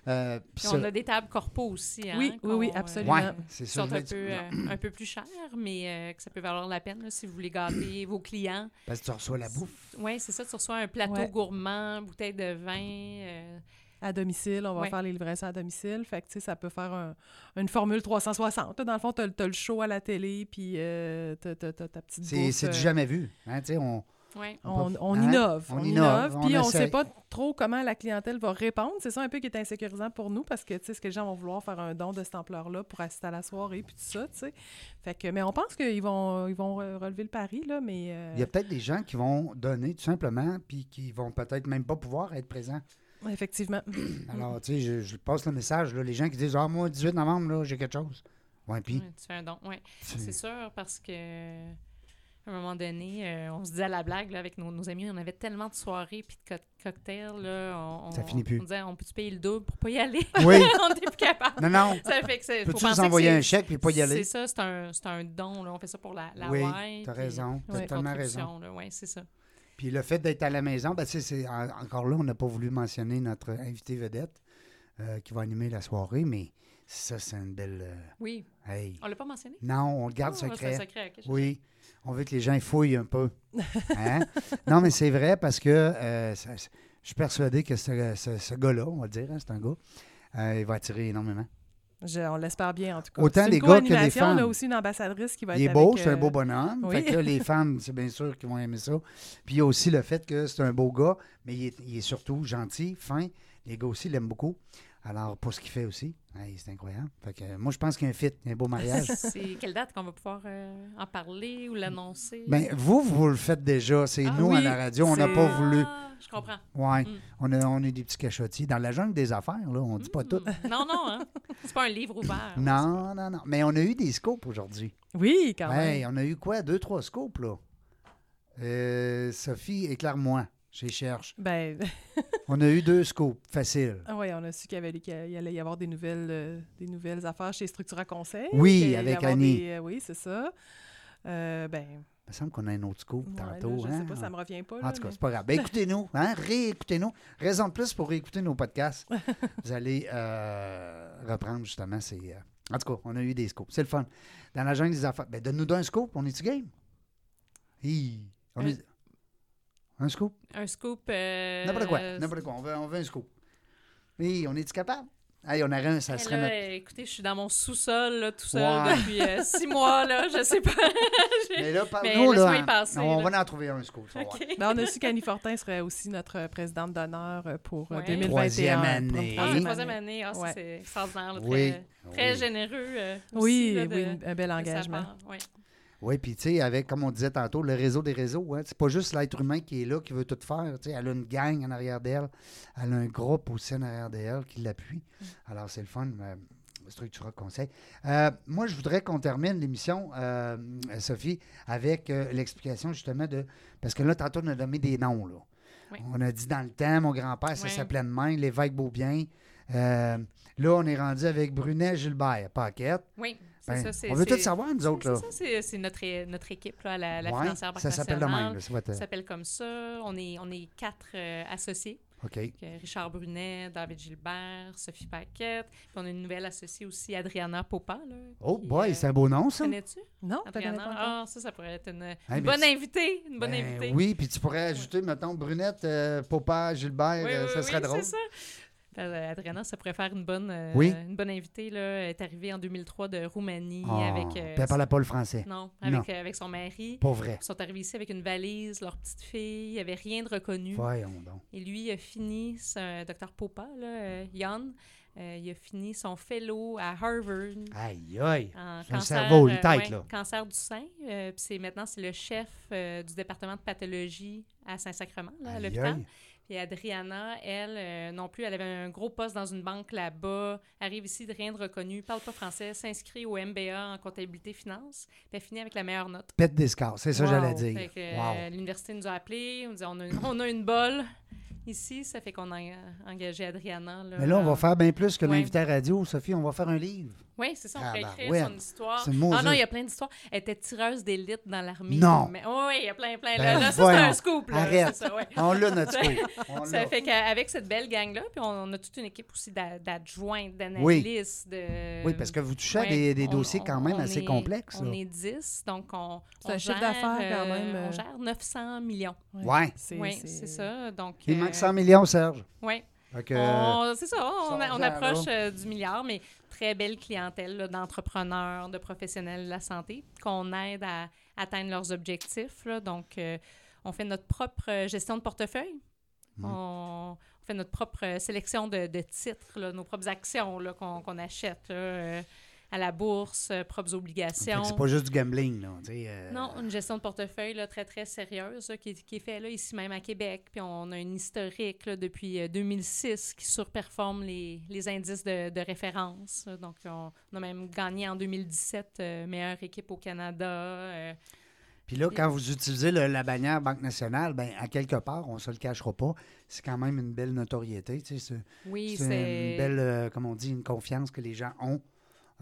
[SPEAKER 1] Euh, puis
[SPEAKER 3] Puis
[SPEAKER 1] ça-
[SPEAKER 3] on a des tables corpo aussi. Hein,
[SPEAKER 2] Oui, oui, oui,
[SPEAKER 3] euh,
[SPEAKER 2] absolument.
[SPEAKER 1] ouais, c'est ça.
[SPEAKER 3] un peu, euh, un peu plus chères, mais euh, que ça peut valoir la peine là, si vous voulez gâter vos clients.
[SPEAKER 1] Parce que tu reçois la bouffe.
[SPEAKER 3] Oui, c'est ça. Tu reçois un plateau
[SPEAKER 2] Ouais.
[SPEAKER 3] gourmand, bouteille de vin. euh,
[SPEAKER 2] À domicile, on va
[SPEAKER 3] Ouais.
[SPEAKER 2] faire les livraisons à domicile. Fait que, tu sais, ça peut faire un- une formule 360. là. Dans le fond, tu as, le show à la télé, puis euh, tu as, ta petite
[SPEAKER 1] C'est
[SPEAKER 2] bouffe,
[SPEAKER 1] c'est
[SPEAKER 2] euh,
[SPEAKER 1] du jamais vu. Hein, tu sais, on,
[SPEAKER 3] ouais.
[SPEAKER 2] On,
[SPEAKER 1] hein?
[SPEAKER 2] innove.
[SPEAKER 1] On
[SPEAKER 2] On,
[SPEAKER 1] innove,
[SPEAKER 2] innove.
[SPEAKER 1] on
[SPEAKER 2] Puis on ne sait pas trop comment la clientèle va répondre. C'est ça un peu qui est insécurisant pour nous parce que, tu sais, ce que les gens vont vouloir faire un don de cette ampleur-là pour assister à la soirée, puis tout ça, tu sais. Fait que, mais on pense qu'ils vont, ils vont relever le pari, là, mais... euh,
[SPEAKER 1] Il y a peut-être des gens qui vont donner tout simplement, puis qui vont peut-être même pas pouvoir être présents.
[SPEAKER 2] Effectivement.
[SPEAKER 1] Alors, tu sais, je, je passe le message, là, les gens qui disent Ah, moi, 18 novembre, là, j'ai quelque chose. Ouais, puis.
[SPEAKER 3] Ouais, tu fais un don. C'est sûr, parce que à un moment donné, euh, on se disait à la blague là, avec nos, nos amis, on avait tellement de soirées puis de co- cocktails. Là, on,
[SPEAKER 1] Ça
[SPEAKER 3] on-
[SPEAKER 1] finit plus.
[SPEAKER 3] On disait, on peut-tu payer le double pour pas y aller?
[SPEAKER 1] Oui.
[SPEAKER 3] on n'était plus capable.
[SPEAKER 1] Non, non.
[SPEAKER 3] Ça fait que
[SPEAKER 1] Peux-tu nous envoyer un chèque puis pas y aller?
[SPEAKER 3] C'est ça, c'est un, un don. Là. On fait ça pour la, la
[SPEAKER 1] Oui, t'as
[SPEAKER 3] puis
[SPEAKER 1] raison. T'as
[SPEAKER 2] Ouais.
[SPEAKER 1] tellement raison.
[SPEAKER 3] Oui, c'est ça.
[SPEAKER 1] Puis le fait d'être à la maison, ben, tu c'est en- encore là, on n'a pas voulu mentionner notre invité vedette euh, qui va animer la soirée, mais ça, c'est une belle. euh,
[SPEAKER 3] Oui.
[SPEAKER 1] hey.
[SPEAKER 3] On l'a pas mentionné?
[SPEAKER 1] Non, on le garde
[SPEAKER 3] un
[SPEAKER 1] secret. Oui, on veut que les gens fouillent un peu. Hein? non, mais c'est vrai parce que euh, ça- je suis persuadé que ce, ce- ce gars-là, on va le dire, hein, c'est un gars, euh, il va attirer énormément.
[SPEAKER 2] Je- on l'espère bien, en tout cas.
[SPEAKER 1] Autant
[SPEAKER 2] une
[SPEAKER 1] gars que des
[SPEAKER 2] co-animation. On
[SPEAKER 1] femmes.
[SPEAKER 2] a aussi une ambassadrice qui va
[SPEAKER 1] Il
[SPEAKER 2] être
[SPEAKER 1] est beau, c'est un
[SPEAKER 2] euh,
[SPEAKER 1] beau bonhomme.
[SPEAKER 2] oui.
[SPEAKER 1] Fait que là, les femmes, c'est bien sûr qu'ils vont aimer ça. Puis il y a aussi le fait que c'est un beau gars, mais il est, il est surtout gentil, fin. Les gars aussi l'aiment beaucoup. Alors, pour ce qu'il fait aussi, hey, c'est incroyable. Fait que, moi, je pense qu'il y a un fit, un beau mariage.
[SPEAKER 3] C'est quelle date qu'on va pouvoir euh, en parler ou l'annoncer?
[SPEAKER 1] ben, vous, vous le faites déjà. C'est
[SPEAKER 2] Ah
[SPEAKER 1] nous, à
[SPEAKER 2] oui,
[SPEAKER 1] la radio, on n'a pas voulu.
[SPEAKER 3] Ah, je comprends.
[SPEAKER 1] Ouais,
[SPEAKER 3] Mm.
[SPEAKER 1] on, a, on est des petits cachotiers. Dans la jungle des affaires, là, on dit pas tout.
[SPEAKER 3] Mm. Non, non, hein? C'est pas un livre ouvert.
[SPEAKER 1] Non, non, non. Mais on a eu des scopes aujourd'hui.
[SPEAKER 2] Oui, quand
[SPEAKER 1] Hey,
[SPEAKER 2] même.
[SPEAKER 1] on a eu quoi? Deux, trois scopes, là. Euh, Sophie, éclaire-moi. Les cherche.
[SPEAKER 2] Ben,
[SPEAKER 1] On a eu deux scopes, facile.
[SPEAKER 2] ah ouais, on a su qu'il y, avait, qu'il y allait y avoir des nouvelles, euh, des nouvelles affaires chez Structura Conseil.
[SPEAKER 1] Oui, avec Annie.
[SPEAKER 2] des- euh, oui, c'est ça. Euh, ben,
[SPEAKER 1] Il me semble qu'on a un autre scoop
[SPEAKER 2] ouais,
[SPEAKER 1] tantôt.
[SPEAKER 2] là, je
[SPEAKER 1] hein?
[SPEAKER 2] sais pas, ça me revient pas.
[SPEAKER 1] En tout cas,
[SPEAKER 2] mais-
[SPEAKER 1] c'est pas grave. Ben, écoutez-nous, hein? réécoutez-nous. Raison de plus pour réécouter nos podcasts. Vous allez reprendre justement ces. En tout cas, on a eu des scoops. C'est le fun. Dans la jungle des affaires. Ben, donne-nous un scoop. On est-tu game? Hi. On est- Un scoop?
[SPEAKER 3] Un scoop. euh,
[SPEAKER 1] N'importe quoi. N'importe quoi. On veut, on veut un scoop. Oui, on est-tu capable? Hey, on aurait un, ça serait
[SPEAKER 3] là,
[SPEAKER 1] notre.
[SPEAKER 3] écoutez, je suis dans mon sous-sol, là, tout seul,
[SPEAKER 1] Ouais.
[SPEAKER 3] depuis euh, six mois, là, je sais pas.
[SPEAKER 1] Mais là,
[SPEAKER 3] Mais
[SPEAKER 1] parle-nous,
[SPEAKER 3] laisse-moi
[SPEAKER 1] là.
[SPEAKER 3] y passer,
[SPEAKER 1] on
[SPEAKER 3] là.
[SPEAKER 1] va en trouver un scoop. ça va voir.
[SPEAKER 3] OK.
[SPEAKER 2] Ben, on a su qu'Annie Fortin serait aussi notre présidente d'honneur euh, pour
[SPEAKER 3] Ouais.
[SPEAKER 2] 2021.
[SPEAKER 1] Troisième
[SPEAKER 2] pour
[SPEAKER 1] année.
[SPEAKER 3] Ah, troisième année, ah, ça,
[SPEAKER 2] Ouais.
[SPEAKER 3] c'est extraordinaire, là,
[SPEAKER 1] Oui.
[SPEAKER 3] très, très
[SPEAKER 1] Oui.
[SPEAKER 3] généreux. euh, aussi,
[SPEAKER 2] Oui,
[SPEAKER 3] là, de-
[SPEAKER 2] oui, un bel engagement.
[SPEAKER 3] part, ouais.
[SPEAKER 1] Oui, puis tu sais, avec, comme on disait tantôt, le réseau des réseaux, hein, c'est pas juste l'être humain qui est là, qui veut tout faire. Elle a une gang en arrière d'elle, elle a un groupe aussi en arrière d'elle qui l'appuie. Alors, c'est le fun. euh, Structura Conseil. Euh, moi, je voudrais qu'on termine l'émission, euh, Sophie, avec euh, l'explication justement de. Parce que là, tantôt, on a nommé des noms. Là.
[SPEAKER 3] Oui.
[SPEAKER 1] On a dit dans le temps, mon grand-père, ça s'appelait de même, l'évêque Beaubien. Là, on est rendu avec Brunet Gilbert, Paquette.
[SPEAKER 3] Oui,
[SPEAKER 1] Ben,
[SPEAKER 3] ça. c'est-
[SPEAKER 1] on veut tout
[SPEAKER 3] c'est-
[SPEAKER 1] savoir, nous autres.
[SPEAKER 3] C'est
[SPEAKER 1] Là.
[SPEAKER 3] ça, c'est c'est notre, équipe, là, la, la
[SPEAKER 1] Ouais,
[SPEAKER 3] financière Banque
[SPEAKER 1] ça s'appelle de même.
[SPEAKER 3] nationale.
[SPEAKER 1] là, c'est votre-
[SPEAKER 3] Ça s'appelle comme ça. On est, on est quatre euh, associés.
[SPEAKER 1] OK.
[SPEAKER 3] Donc, euh, Richard Brunet, David Gilbert, Sophie Paquette. Puis on a une nouvelle associée aussi, Adriana Popa. Là,
[SPEAKER 1] Oh
[SPEAKER 3] qui,
[SPEAKER 1] boy,
[SPEAKER 3] euh,
[SPEAKER 1] c'est un beau nom, ça.
[SPEAKER 3] Connais-tu?
[SPEAKER 2] Non, connais
[SPEAKER 3] Adriana? Ah, ça, ça pourrait être une, bonne
[SPEAKER 1] tu-
[SPEAKER 3] invitée. Une bonne
[SPEAKER 1] Ben
[SPEAKER 3] invitée.
[SPEAKER 1] Oui, puis tu pourrais ajouter, mettons, Brunette, euh, Popa, Gilbert,
[SPEAKER 3] Oui,
[SPEAKER 1] euh,
[SPEAKER 3] oui,
[SPEAKER 1] ça
[SPEAKER 3] oui,
[SPEAKER 1] serait drôle.
[SPEAKER 3] c'est ça. Euh, Adriana, ça pourrait faire une bonne, euh,
[SPEAKER 1] Oui.
[SPEAKER 3] une bonne invitée. Là. Elle est arrivée en 2003 de Roumanie
[SPEAKER 1] Ah,
[SPEAKER 3] avec,
[SPEAKER 1] puis elle parlait pas le français.
[SPEAKER 3] non, avec, euh, avec son mari.
[SPEAKER 1] Pas vrai.
[SPEAKER 3] Ils sont arrivés ici avec une valise, leur petite fille. Il n'y avait rien de reconnu.
[SPEAKER 1] Voyons donc.
[SPEAKER 3] Et lui, il a fini, c'est docteur Popa, là, euh, il a fini son fellow à Harvard
[SPEAKER 1] Aïe, aïe.
[SPEAKER 3] en cancer,
[SPEAKER 1] cerveau, une tête,
[SPEAKER 3] ouais,
[SPEAKER 1] là.
[SPEAKER 3] cancer du sein. Puis c'est maintenant, c'est le chef du département de pathologie à Saint-Sacrement, là, à l'hôpital. Puis Adriana, elle, euh, non plus, elle avait un gros poste dans une banque là-bas, arrive ici de rien de reconnu, parle pas français, s'inscrit au MBA en comptabilité finance, puis elle finit avec la meilleure note.
[SPEAKER 1] Pète des scores, c'est ça que j'allais dire.
[SPEAKER 3] Euh, l'université nous a appelés, on dit on a, on a une bolle ici, ça fait qu'on a euh, engagé Adriana. Là,
[SPEAKER 1] Mais là, on va faire bien plus que
[SPEAKER 3] Ouais.
[SPEAKER 1] l'invité à radio, Sophie. On va faire un livre.
[SPEAKER 3] Oui, c'est ça, on
[SPEAKER 1] Ah,
[SPEAKER 3] écrire
[SPEAKER 1] ben, ouais.
[SPEAKER 3] son histoire. Ah non, il y a plein d'histoires. Elle était tireuse d'élite dans l'armée.
[SPEAKER 1] Non.
[SPEAKER 3] Mais, oui, il y a plein, plein.
[SPEAKER 1] Ben,
[SPEAKER 3] là, là, ça, c'est un scoop. Là,
[SPEAKER 1] Arrête.
[SPEAKER 3] c'est ça, ouais.
[SPEAKER 1] On l'a, notre scoop. On
[SPEAKER 3] Ça
[SPEAKER 1] l'a.
[SPEAKER 3] fait qu'avec cette belle gang-là, puis on, on a toute une équipe aussi d'a- d'adjointes, d'analystes. De...
[SPEAKER 1] Oui, parce que vous touchez à des, des
[SPEAKER 3] on-
[SPEAKER 1] dossiers quand même
[SPEAKER 3] on
[SPEAKER 1] assez
[SPEAKER 3] est-
[SPEAKER 1] complexes.
[SPEAKER 3] On
[SPEAKER 1] là.
[SPEAKER 3] est 10, donc on,
[SPEAKER 2] C'est
[SPEAKER 3] on
[SPEAKER 2] un chiffre
[SPEAKER 3] gère,
[SPEAKER 2] d'affaires quand même,
[SPEAKER 3] On
[SPEAKER 2] euh.
[SPEAKER 3] gère 900 millions.
[SPEAKER 1] Ouais.
[SPEAKER 2] C'est,
[SPEAKER 3] Oui, c'est ça. Donc,
[SPEAKER 1] Il
[SPEAKER 3] euh,
[SPEAKER 1] manque 100 millions, Serge.
[SPEAKER 3] Oui, c'est ça, on, approche euh, du milliard, mais très belle clientèle d'entrepreneurs, de professionnels de la santé qu'on aide à atteindre leurs objectifs. là. Donc, euh, on fait notre propre gestion de portefeuille.
[SPEAKER 1] Mhm.
[SPEAKER 3] On, on fait notre propre sélection de, de titres, là, nos propres actions qu'on achète là, euh, à la bourse, euh, propres obligations.
[SPEAKER 1] c'est pas juste du gambling. Là, euh,
[SPEAKER 3] Non, une gestion de portefeuille là, très, très sérieuse là, qui, est- qui est faite ici même à Québec. Puis on a une historique là, depuis euh, 2006 qui surperforme les, les indices de, de référence. Donc, on, on a même gagné en 2017 euh, meilleure équipe au Canada. euh,
[SPEAKER 1] Puis là, quand vous utilisez le- la bannière Banque nationale, ben, à quelque part, on se le cachera pas, c'est quand même une belle notoriété. tu sais, C'est
[SPEAKER 3] oui,
[SPEAKER 1] c'est
[SPEAKER 3] c'est.
[SPEAKER 1] une belle, euh, comme on dit, une confiance que les gens ont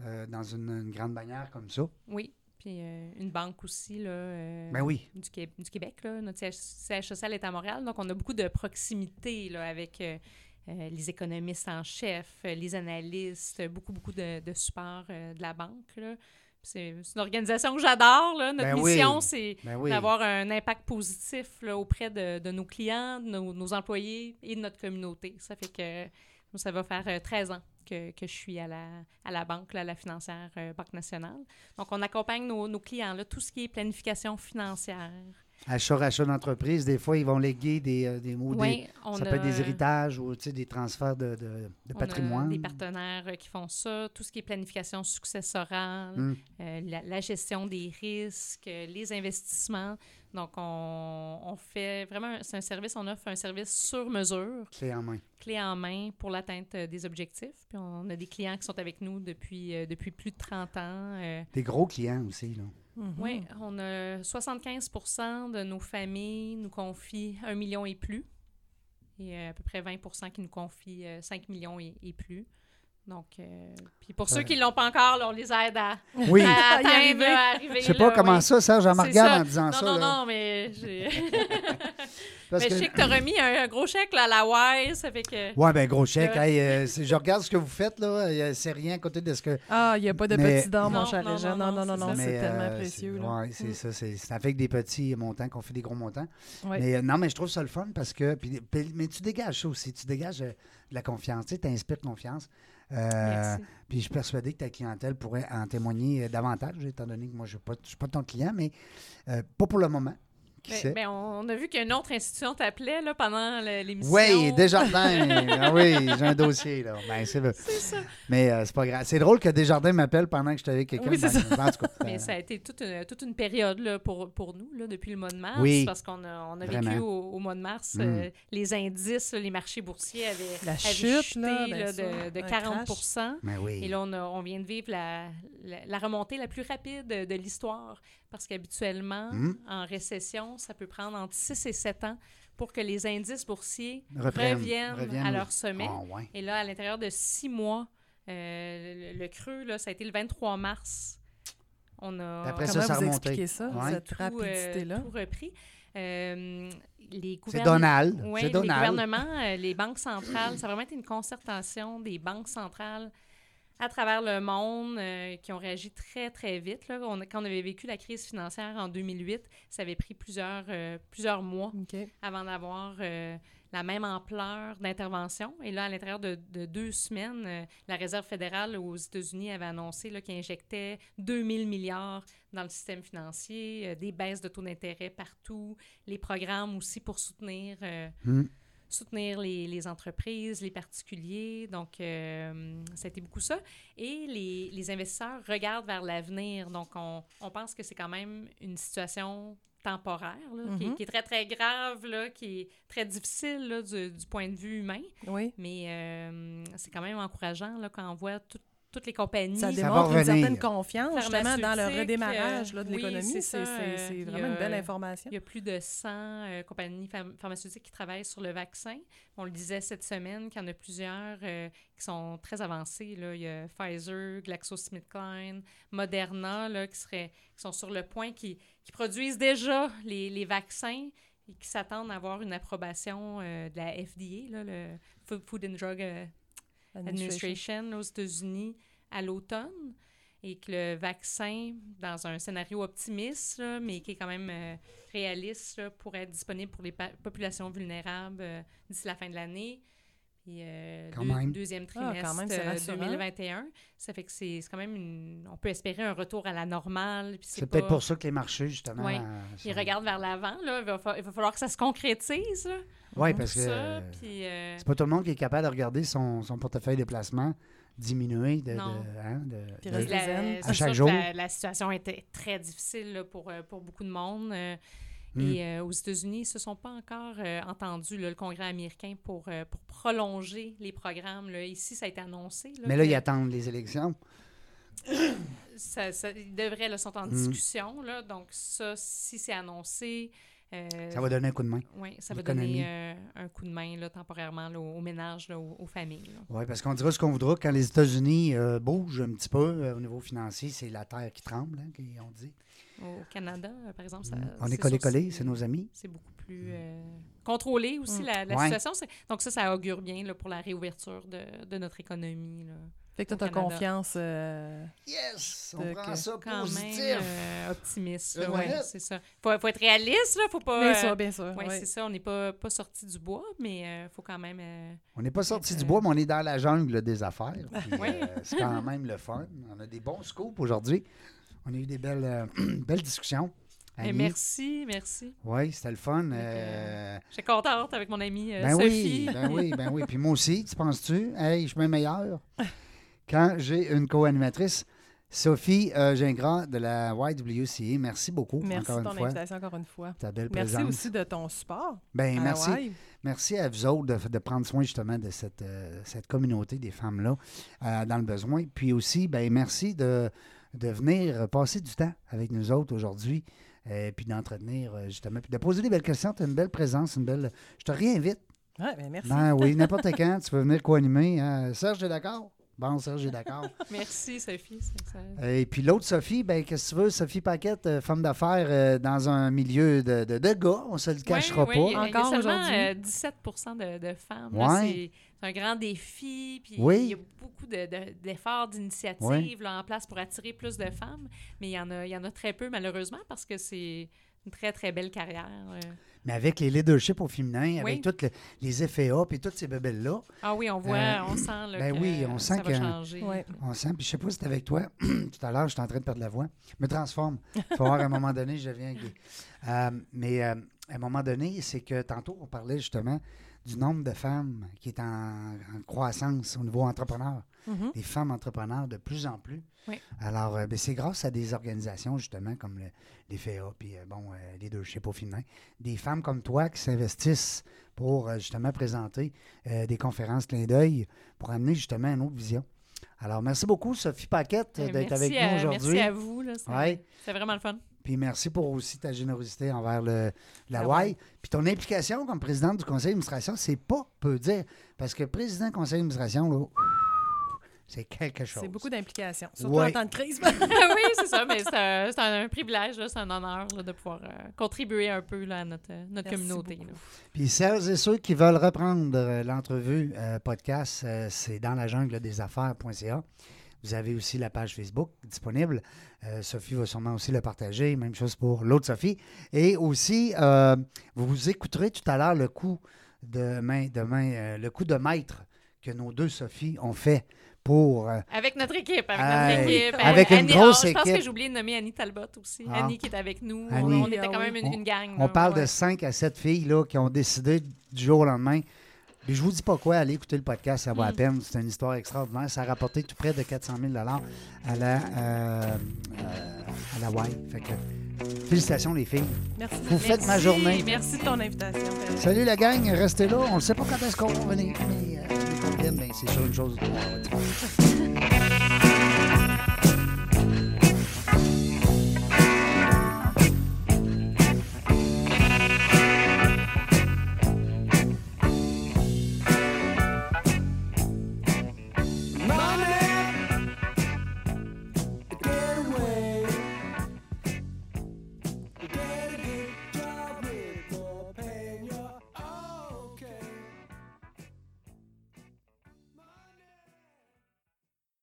[SPEAKER 1] euh, dans une, une grande bannière comme ça.
[SPEAKER 3] Oui. Puis euh, une banque aussi, là. euh,
[SPEAKER 1] Ben oui.
[SPEAKER 3] du, Qué- du Québec. Là. Notre siège, siège social est à Montréal, donc on a beaucoup de proximité là, avec les économistes en chef, les analystes, beaucoup, beaucoup de, de support de la banque. là. C'est une organisation que j'adore. là. Notre
[SPEAKER 1] Ben oui.
[SPEAKER 3] mission, c'est
[SPEAKER 1] Ben oui.
[SPEAKER 3] d'avoir un impact positif là, auprès de, de nos clients, de nos, nos employés et de notre communauté. Ça fait que ça va faire euh, 13 ans que, je suis à la, à la banque, là, la financière euh, Banque nationale. Donc, on accompagne nos, nos clients, là, tout ce qui est planification financière,
[SPEAKER 1] Achat, rachat d'entreprise, des fois, ils vont léguer des, euh, des mots. des-
[SPEAKER 3] Oui, on
[SPEAKER 1] ça
[SPEAKER 3] a,
[SPEAKER 1] peut être des héritages ou tu sais, des transferts de, de- de
[SPEAKER 3] on a
[SPEAKER 1] patrimoine.
[SPEAKER 3] des partenaires euh, qui font ça, tout ce qui est planification successorale,
[SPEAKER 1] Hum.
[SPEAKER 3] euh, la, la gestion des risques, les investissements. Donc, on, on fait vraiment, c'est un service, on offre un service sur mesure,
[SPEAKER 1] Clé en main.
[SPEAKER 3] clé en main pour l'atteinte des objectifs. Puis on a des clients qui sont avec nous depuis, depuis plus de 30 ans. euh,
[SPEAKER 1] Des gros clients aussi. Là.
[SPEAKER 2] Mhm.
[SPEAKER 3] Oui, on a 75% de nos familles nous confient 1 million et plus. Et euh, à peu près 20% qui nous confient euh, 5 millions et, et plus. Donc, euh, puis pour ceux qui ne l'ont pas encore, là, on les aide à,
[SPEAKER 1] Oui.
[SPEAKER 3] à
[SPEAKER 2] À
[SPEAKER 3] à arriver.
[SPEAKER 1] Je sais pas
[SPEAKER 3] là,
[SPEAKER 1] comment
[SPEAKER 3] oui.
[SPEAKER 1] ça, Serge, en me regarde
[SPEAKER 3] ça.
[SPEAKER 1] en disant
[SPEAKER 3] Non,
[SPEAKER 1] ça.
[SPEAKER 3] non,
[SPEAKER 1] là.
[SPEAKER 3] non, mais j'ai...
[SPEAKER 1] Parce
[SPEAKER 3] mais
[SPEAKER 1] que-
[SPEAKER 3] je sais que tu as remis un, un gros chèque là, à la Wise, ça fait que...
[SPEAKER 1] Ouais, ben gros chèque.
[SPEAKER 3] Ouais.
[SPEAKER 1] Hey, euh, c'est- je regarde ce que vous faites, là. euh, C'est rien à côté de ce que.
[SPEAKER 2] Ah, il n'y a pas de
[SPEAKER 1] Mais-
[SPEAKER 2] petits dents, mon cher
[SPEAKER 3] non, non,
[SPEAKER 2] Non, non,
[SPEAKER 3] non,
[SPEAKER 2] non, non,
[SPEAKER 3] c'est
[SPEAKER 2] tellement
[SPEAKER 1] euh,
[SPEAKER 2] précieux.
[SPEAKER 1] Ouais, c'est
[SPEAKER 2] Mm.
[SPEAKER 1] ça. C'est avec des petits montants qu'on fait des gros montants.
[SPEAKER 2] Ouais.
[SPEAKER 1] Mais euh, non, mais je trouve ça le fun parce que. puis- puis- mais tu dégages ça aussi. Tu dégages euh, de la confiance. Tu sais, inspires confiance. Euh,
[SPEAKER 3] Merci.
[SPEAKER 1] puis je suis persuadé que ta clientèle pourrait en témoigner euh, davantage, étant donné que moi, je ne suis pas ton client, mais euh, pas pour le moment. Qui
[SPEAKER 3] Mais-
[SPEAKER 1] sait?
[SPEAKER 3] mais on a vu qu'une autre institution t'appelait là, pendant l'émission.
[SPEAKER 1] Oui, Desjardins. ah oui, j'ai un dossier, là. Ben, c'est
[SPEAKER 3] ça.
[SPEAKER 1] Mais euh, c'est pas grave. C'est drôle que Desjardins m'appelle pendant que je suis avec quelqu'un.
[SPEAKER 2] Oui, c'est
[SPEAKER 1] Ben, En tout cas,
[SPEAKER 3] Mais ça a été toute une, toute une période là, pour, pour nous, là, depuis le mois de mars,
[SPEAKER 1] Oui.
[SPEAKER 3] parce qu'on a, on a vécu au, au mois de mars,
[SPEAKER 1] Mm.
[SPEAKER 3] euh, les indices, les marchés boursiers avaient,
[SPEAKER 2] La
[SPEAKER 3] avaient
[SPEAKER 2] chute,
[SPEAKER 3] chuté,
[SPEAKER 2] là,
[SPEAKER 3] de, de
[SPEAKER 2] un
[SPEAKER 3] 40
[SPEAKER 1] ben oui.
[SPEAKER 3] Et là, on, a- on vient de vivre la, la, la remontée la plus rapide de, de l'histoire, parce qu'habituellement,
[SPEAKER 1] Mm.
[SPEAKER 3] en récession, ça peut prendre entre 6 et 7 ans pour que les indices boursiers reviennent,
[SPEAKER 1] reviennent
[SPEAKER 3] à leur sommet.
[SPEAKER 1] Ah, ouais.
[SPEAKER 3] Et là, à l'intérieur de six mois, euh, le, le creux, là, ça a été le 23 mars. On a
[SPEAKER 1] après
[SPEAKER 2] Comment
[SPEAKER 1] ça, ça
[SPEAKER 2] vous
[SPEAKER 1] remonté.
[SPEAKER 2] expliquez ça,
[SPEAKER 1] Ouais.
[SPEAKER 2] cette
[SPEAKER 3] tout, euh,
[SPEAKER 2] rapidité-là?
[SPEAKER 3] tout repris. Euh, les
[SPEAKER 1] C'est
[SPEAKER 3] gouvernements-
[SPEAKER 1] Donald.
[SPEAKER 3] les
[SPEAKER 1] Donald.
[SPEAKER 3] gouvernements, euh, les banques centrales, ça a vraiment été une concertation des banques centrales à travers le monde euh, qui ont réagi très, très vite. Là. On, quand on avait vécu la crise financière en 2008, ça avait pris plusieurs, euh, plusieurs mois avant d'avoir euh, la même ampleur d'intervention. Et là, à l'intérieur de, de deux semaines, euh, la Réserve fédérale aux États-Unis avait annoncé qu'il injectait 2000 milliards dans le système financier, euh, des baisses de taux d'intérêt partout, les programmes aussi pour soutenir, euh,
[SPEAKER 1] Hmm.
[SPEAKER 3] Soutenir les, les entreprises, les particuliers. Donc, euh, ça a été beaucoup ça. Et les, les investisseurs regardent vers l'avenir. Donc, on, on pense que c'est quand même une situation temporaire, là, qui, est-
[SPEAKER 2] Mhm.
[SPEAKER 3] qui est très, très grave, là, qui est très difficile là, du, du point de vue humain.
[SPEAKER 2] Oui.
[SPEAKER 3] Mais euh, c'est quand même encourageant là, quand on voit tout- toutes les compagnies.
[SPEAKER 2] Ça démontre une
[SPEAKER 1] revenir.
[SPEAKER 2] certaine confiance, justement, dans le redémarrage là, de
[SPEAKER 3] euh, oui,
[SPEAKER 2] l'économie.
[SPEAKER 3] c'est euh,
[SPEAKER 2] vraiment
[SPEAKER 3] a-
[SPEAKER 2] une belle information.
[SPEAKER 3] Il y a plus de 100 euh, compagnies pharm- pharmaceutiques qui travaillent sur le vaccin. On le disait cette semaine qu'il y en a plusieurs euh, qui sont très avancées. Là. Il y a Pfizer, GlaxoSmithKline, Moderna là, qui, seraient, qui sont sur le point, qui, qui produisent déjà les, les vaccins et qui s'attendent à avoir une approbation euh, de la FDA, là, le Food Food and Drug Administration aux États-Unis à l'automne et que le vaccin, dans un scénario optimiste, mais qui est quand même euh, réaliste, pourrait être disponible pour les populations vulnérables euh, d'ici la fin de l'année. Puis, euh,
[SPEAKER 1] Quand
[SPEAKER 3] deux-
[SPEAKER 1] même.
[SPEAKER 3] deuxième
[SPEAKER 2] Ah,
[SPEAKER 3] trimestre
[SPEAKER 2] quand même, c'est
[SPEAKER 3] euh,
[SPEAKER 2] rassurant.
[SPEAKER 3] 2021. Ça fait que c'est c'est quand même une... On peut espérer un retour à la normale. puis
[SPEAKER 1] C'est
[SPEAKER 3] pas-
[SPEAKER 1] peut-être pour ça que les marchés, justement.
[SPEAKER 3] Ouais.
[SPEAKER 1] euh,
[SPEAKER 3] Ils regardent vers l'avant. là. Il va, fa- il va falloir que ça se concrétise.
[SPEAKER 1] Oui, parce que
[SPEAKER 3] ça.
[SPEAKER 1] euh,
[SPEAKER 3] Puis, euh,
[SPEAKER 1] c'est pas tout le monde qui est capable de regarder son, son portefeuille de placement diminuer de, de,
[SPEAKER 3] Non.
[SPEAKER 1] hein, de- de-
[SPEAKER 3] La-
[SPEAKER 1] À chaque jour.
[SPEAKER 3] La, la situation était très difficile là, pour, pour beaucoup de monde.
[SPEAKER 1] Mm.
[SPEAKER 3] Et euh, aux États-Unis, ils ne se sont pas encore euh, entendus, le Congrès américain, pour, euh, pour prolonger les programmes. Là. Ici, ça a été annoncé. là,
[SPEAKER 1] Mais là,
[SPEAKER 3] que
[SPEAKER 1] ils attendent les élections.
[SPEAKER 3] ça, ça- ils devraient, là, sont en
[SPEAKER 1] Mm.
[SPEAKER 3] discussion. Là, donc, ça, si c'est annoncé, euh,
[SPEAKER 1] Ça va donner un coup de main.
[SPEAKER 3] ouais, ça va donner euh, un coup de main là, temporairement là, aux, ménages, là, aux, aux familles.
[SPEAKER 1] Oui, parce qu'on dira ce qu'on voudra. Quand les États-Unis euh, bougent un petit peu au niveau financier, c'est la terre qui tremble, hein, qu'ils ont dit.
[SPEAKER 3] Au Canada, euh, par exemple, ça.
[SPEAKER 1] On est collé-collé, c'est nos amis.
[SPEAKER 3] c'est beaucoup plus euh, contrôlé aussi,
[SPEAKER 2] Mm.
[SPEAKER 3] la, la
[SPEAKER 1] Ouais.
[SPEAKER 3] situation. Donc ça, ça augure bien là, pour la réouverture de, de notre économie. Là.
[SPEAKER 2] Fait que tu as confiance. euh,
[SPEAKER 1] Yes! On prend
[SPEAKER 2] que-
[SPEAKER 1] ça
[SPEAKER 3] Quand
[SPEAKER 1] positif!
[SPEAKER 3] même euh, optimiste. là, ouais, c'est ça. Faut, faut être réaliste, là. Faut pas...
[SPEAKER 2] Bien
[SPEAKER 3] euh,
[SPEAKER 2] sûr, bien sûr.
[SPEAKER 3] ouais. c'est ça. On n'est pas, pas sorti du bois, mais il faut quand même... euh,
[SPEAKER 1] On n'est pas sorti
[SPEAKER 3] Euh,
[SPEAKER 1] du bois, mais on est dans la jungle des affaires.
[SPEAKER 3] Oui.
[SPEAKER 1] euh, c'est quand même le fun. On a des bons scoops aujourd'hui. On a eu des belles, euh, belles discussions.
[SPEAKER 3] Et
[SPEAKER 1] Annie.
[SPEAKER 3] merci, merci.
[SPEAKER 1] Oui, c'était le fun. Euh,
[SPEAKER 3] J'étais contente avec mon amie euh,
[SPEAKER 1] Ben
[SPEAKER 3] Sophie.
[SPEAKER 1] oui, ben oui, ben oui. Puis moi aussi, tu penses-tu? Hey, je suis meilleur. Quand j'ai une co-animatrice, Sophie euh, Gingras de la YWCA, merci beaucoup
[SPEAKER 2] Merci
[SPEAKER 1] encore
[SPEAKER 2] de ton
[SPEAKER 1] une fois.
[SPEAKER 2] invitation encore une fois.
[SPEAKER 1] Ta belle
[SPEAKER 2] Merci
[SPEAKER 1] présence.
[SPEAKER 2] aussi de ton support.
[SPEAKER 1] Ben,
[SPEAKER 2] à
[SPEAKER 1] merci. Merci à vous autres de, de prendre soin justement de cette, euh, cette communauté des femmes-là euh, dans le besoin. Puis aussi, ben, merci de, de venir passer du temps avec nous autres aujourd'hui. euh, puis d'entretenir euh, justement, puis de poser des belles questions. Tu as une belle présence, une belle. Je te réinvite.
[SPEAKER 2] Ouais, ben merci.
[SPEAKER 1] Ben oui, n'importe quand, tu peux venir co-animer. hein. Serge est d'accord? Bon, Serge est d'accord.
[SPEAKER 3] Merci, Sophie. ça-
[SPEAKER 1] Et puis l'autre Sophie, ben qu'est-ce que tu veux? Sophie Paquette, euh, femme d'affaires euh, dans un milieu de, de, de gars, on se le cachera
[SPEAKER 3] Oui, oui,
[SPEAKER 1] pas.
[SPEAKER 2] Encore
[SPEAKER 3] seulement
[SPEAKER 2] aujourd'hui?
[SPEAKER 3] euh, 17 de, de femmes. là.
[SPEAKER 1] Ouais.
[SPEAKER 3] C'est c'est un grand défi. Puis
[SPEAKER 1] Oui.
[SPEAKER 3] il y a beaucoup de- de- d'efforts, d'initiatives
[SPEAKER 1] Oui.
[SPEAKER 3] là, en place pour attirer plus de femmes. Mais il y en a, il y en a très peu, malheureusement, parce que c'est une très, très belle carrière. euh.
[SPEAKER 1] Mais avec les leaderships au féminin, avec tous le- les effets up et toutes ces bébelles-là,
[SPEAKER 3] Ah oui, on voit,
[SPEAKER 1] Euh,
[SPEAKER 3] on sent là,
[SPEAKER 1] ben oui, on sent
[SPEAKER 3] ça va
[SPEAKER 1] que-
[SPEAKER 3] changer.
[SPEAKER 2] Ouais.
[SPEAKER 1] on sent. Puis je sais pas si c'est avec toi. Tout à l'heure, j'étais en train de perdre la voix. Je me transforme. Il faut voir à un moment donné, je deviens gay. Euh, mais euh, à un moment donné, c'est que tantôt, on parlait justement du nombre de femmes qui est en, en croissance au niveau entrepreneur.
[SPEAKER 2] Mhm.
[SPEAKER 1] des femmes entrepreneurs de plus en plus.
[SPEAKER 3] Oui.
[SPEAKER 1] Alors, euh, ben, c'est grâce à des organisations, justement, comme le- les FEA, puis euh, bon, euh, les deux chez au féminin, des femmes comme toi qui s'investissent pour justement présenter des conférences clin d'œil pour amener justement une autre vision. Alors, merci beaucoup, Sophie Paquette, d'être avec
[SPEAKER 3] à-
[SPEAKER 1] nous aujourd'hui.
[SPEAKER 3] Merci à vous. là, C'est
[SPEAKER 1] Ouais.
[SPEAKER 3] vraiment le fun.
[SPEAKER 1] Puis merci pour aussi ta générosité envers le, la
[SPEAKER 2] Ah.
[SPEAKER 1] Puis ton implication comme présidente du conseil d'administration, c'est pas peu dire. Parce que président du conseil d'administration, là, c'est quelque chose.
[SPEAKER 2] C'est beaucoup d'implications, surtout
[SPEAKER 1] Ouais.
[SPEAKER 2] en temps de crise.
[SPEAKER 3] oui, c'est ça, mais c'est un, privilège, là, c'est un honneur là, de pouvoir euh, contribuer un peu là, à notre, euh, notre
[SPEAKER 2] Merci
[SPEAKER 3] communauté. là.
[SPEAKER 1] Puis celles et ceux qui veulent reprendre euh, l'entrevue euh, podcast, euh, c'est dans la jungle des affaires.ca. Vous avez aussi la page Facebook disponible. Euh, Sophie va sûrement aussi le partager. Même chose pour l'autre Sophie. Et aussi, euh, vous écouterez tout à l'heure le coup de main, de main, euh, le coup de maître que nos deux Sophie ont fait pour. euh,
[SPEAKER 3] Avec notre équipe, avec notre équipe.
[SPEAKER 1] avec une grosse
[SPEAKER 3] ah, Je pense
[SPEAKER 1] équipe.
[SPEAKER 3] que j'ai oublié de nommer Annie Talbot aussi.
[SPEAKER 1] Ah.
[SPEAKER 3] Annie qui est avec nous. On-
[SPEAKER 1] Annie.
[SPEAKER 3] On, était quand même une, une gang.
[SPEAKER 1] on parle
[SPEAKER 3] ouais.
[SPEAKER 1] de 5 à 7 filles là, qui ont décidé du jour au lendemain. Puis je vous dis pas quoi, allez écouter le podcast, ça vaut la
[SPEAKER 3] Mm.
[SPEAKER 1] peine. C'est une histoire extraordinaire. Ça a rapporté tout près de 400 000 à la, euh, euh, à la Y. Fait que, félicitations les filles.
[SPEAKER 2] Merci.
[SPEAKER 1] Vous faites ma journée.
[SPEAKER 2] Merci de ton invitation. Fred.
[SPEAKER 1] Salut la gang, restez là. On ne sait pas quand est-ce qu'on va venir, mais euh, ben, c'est sur une chose.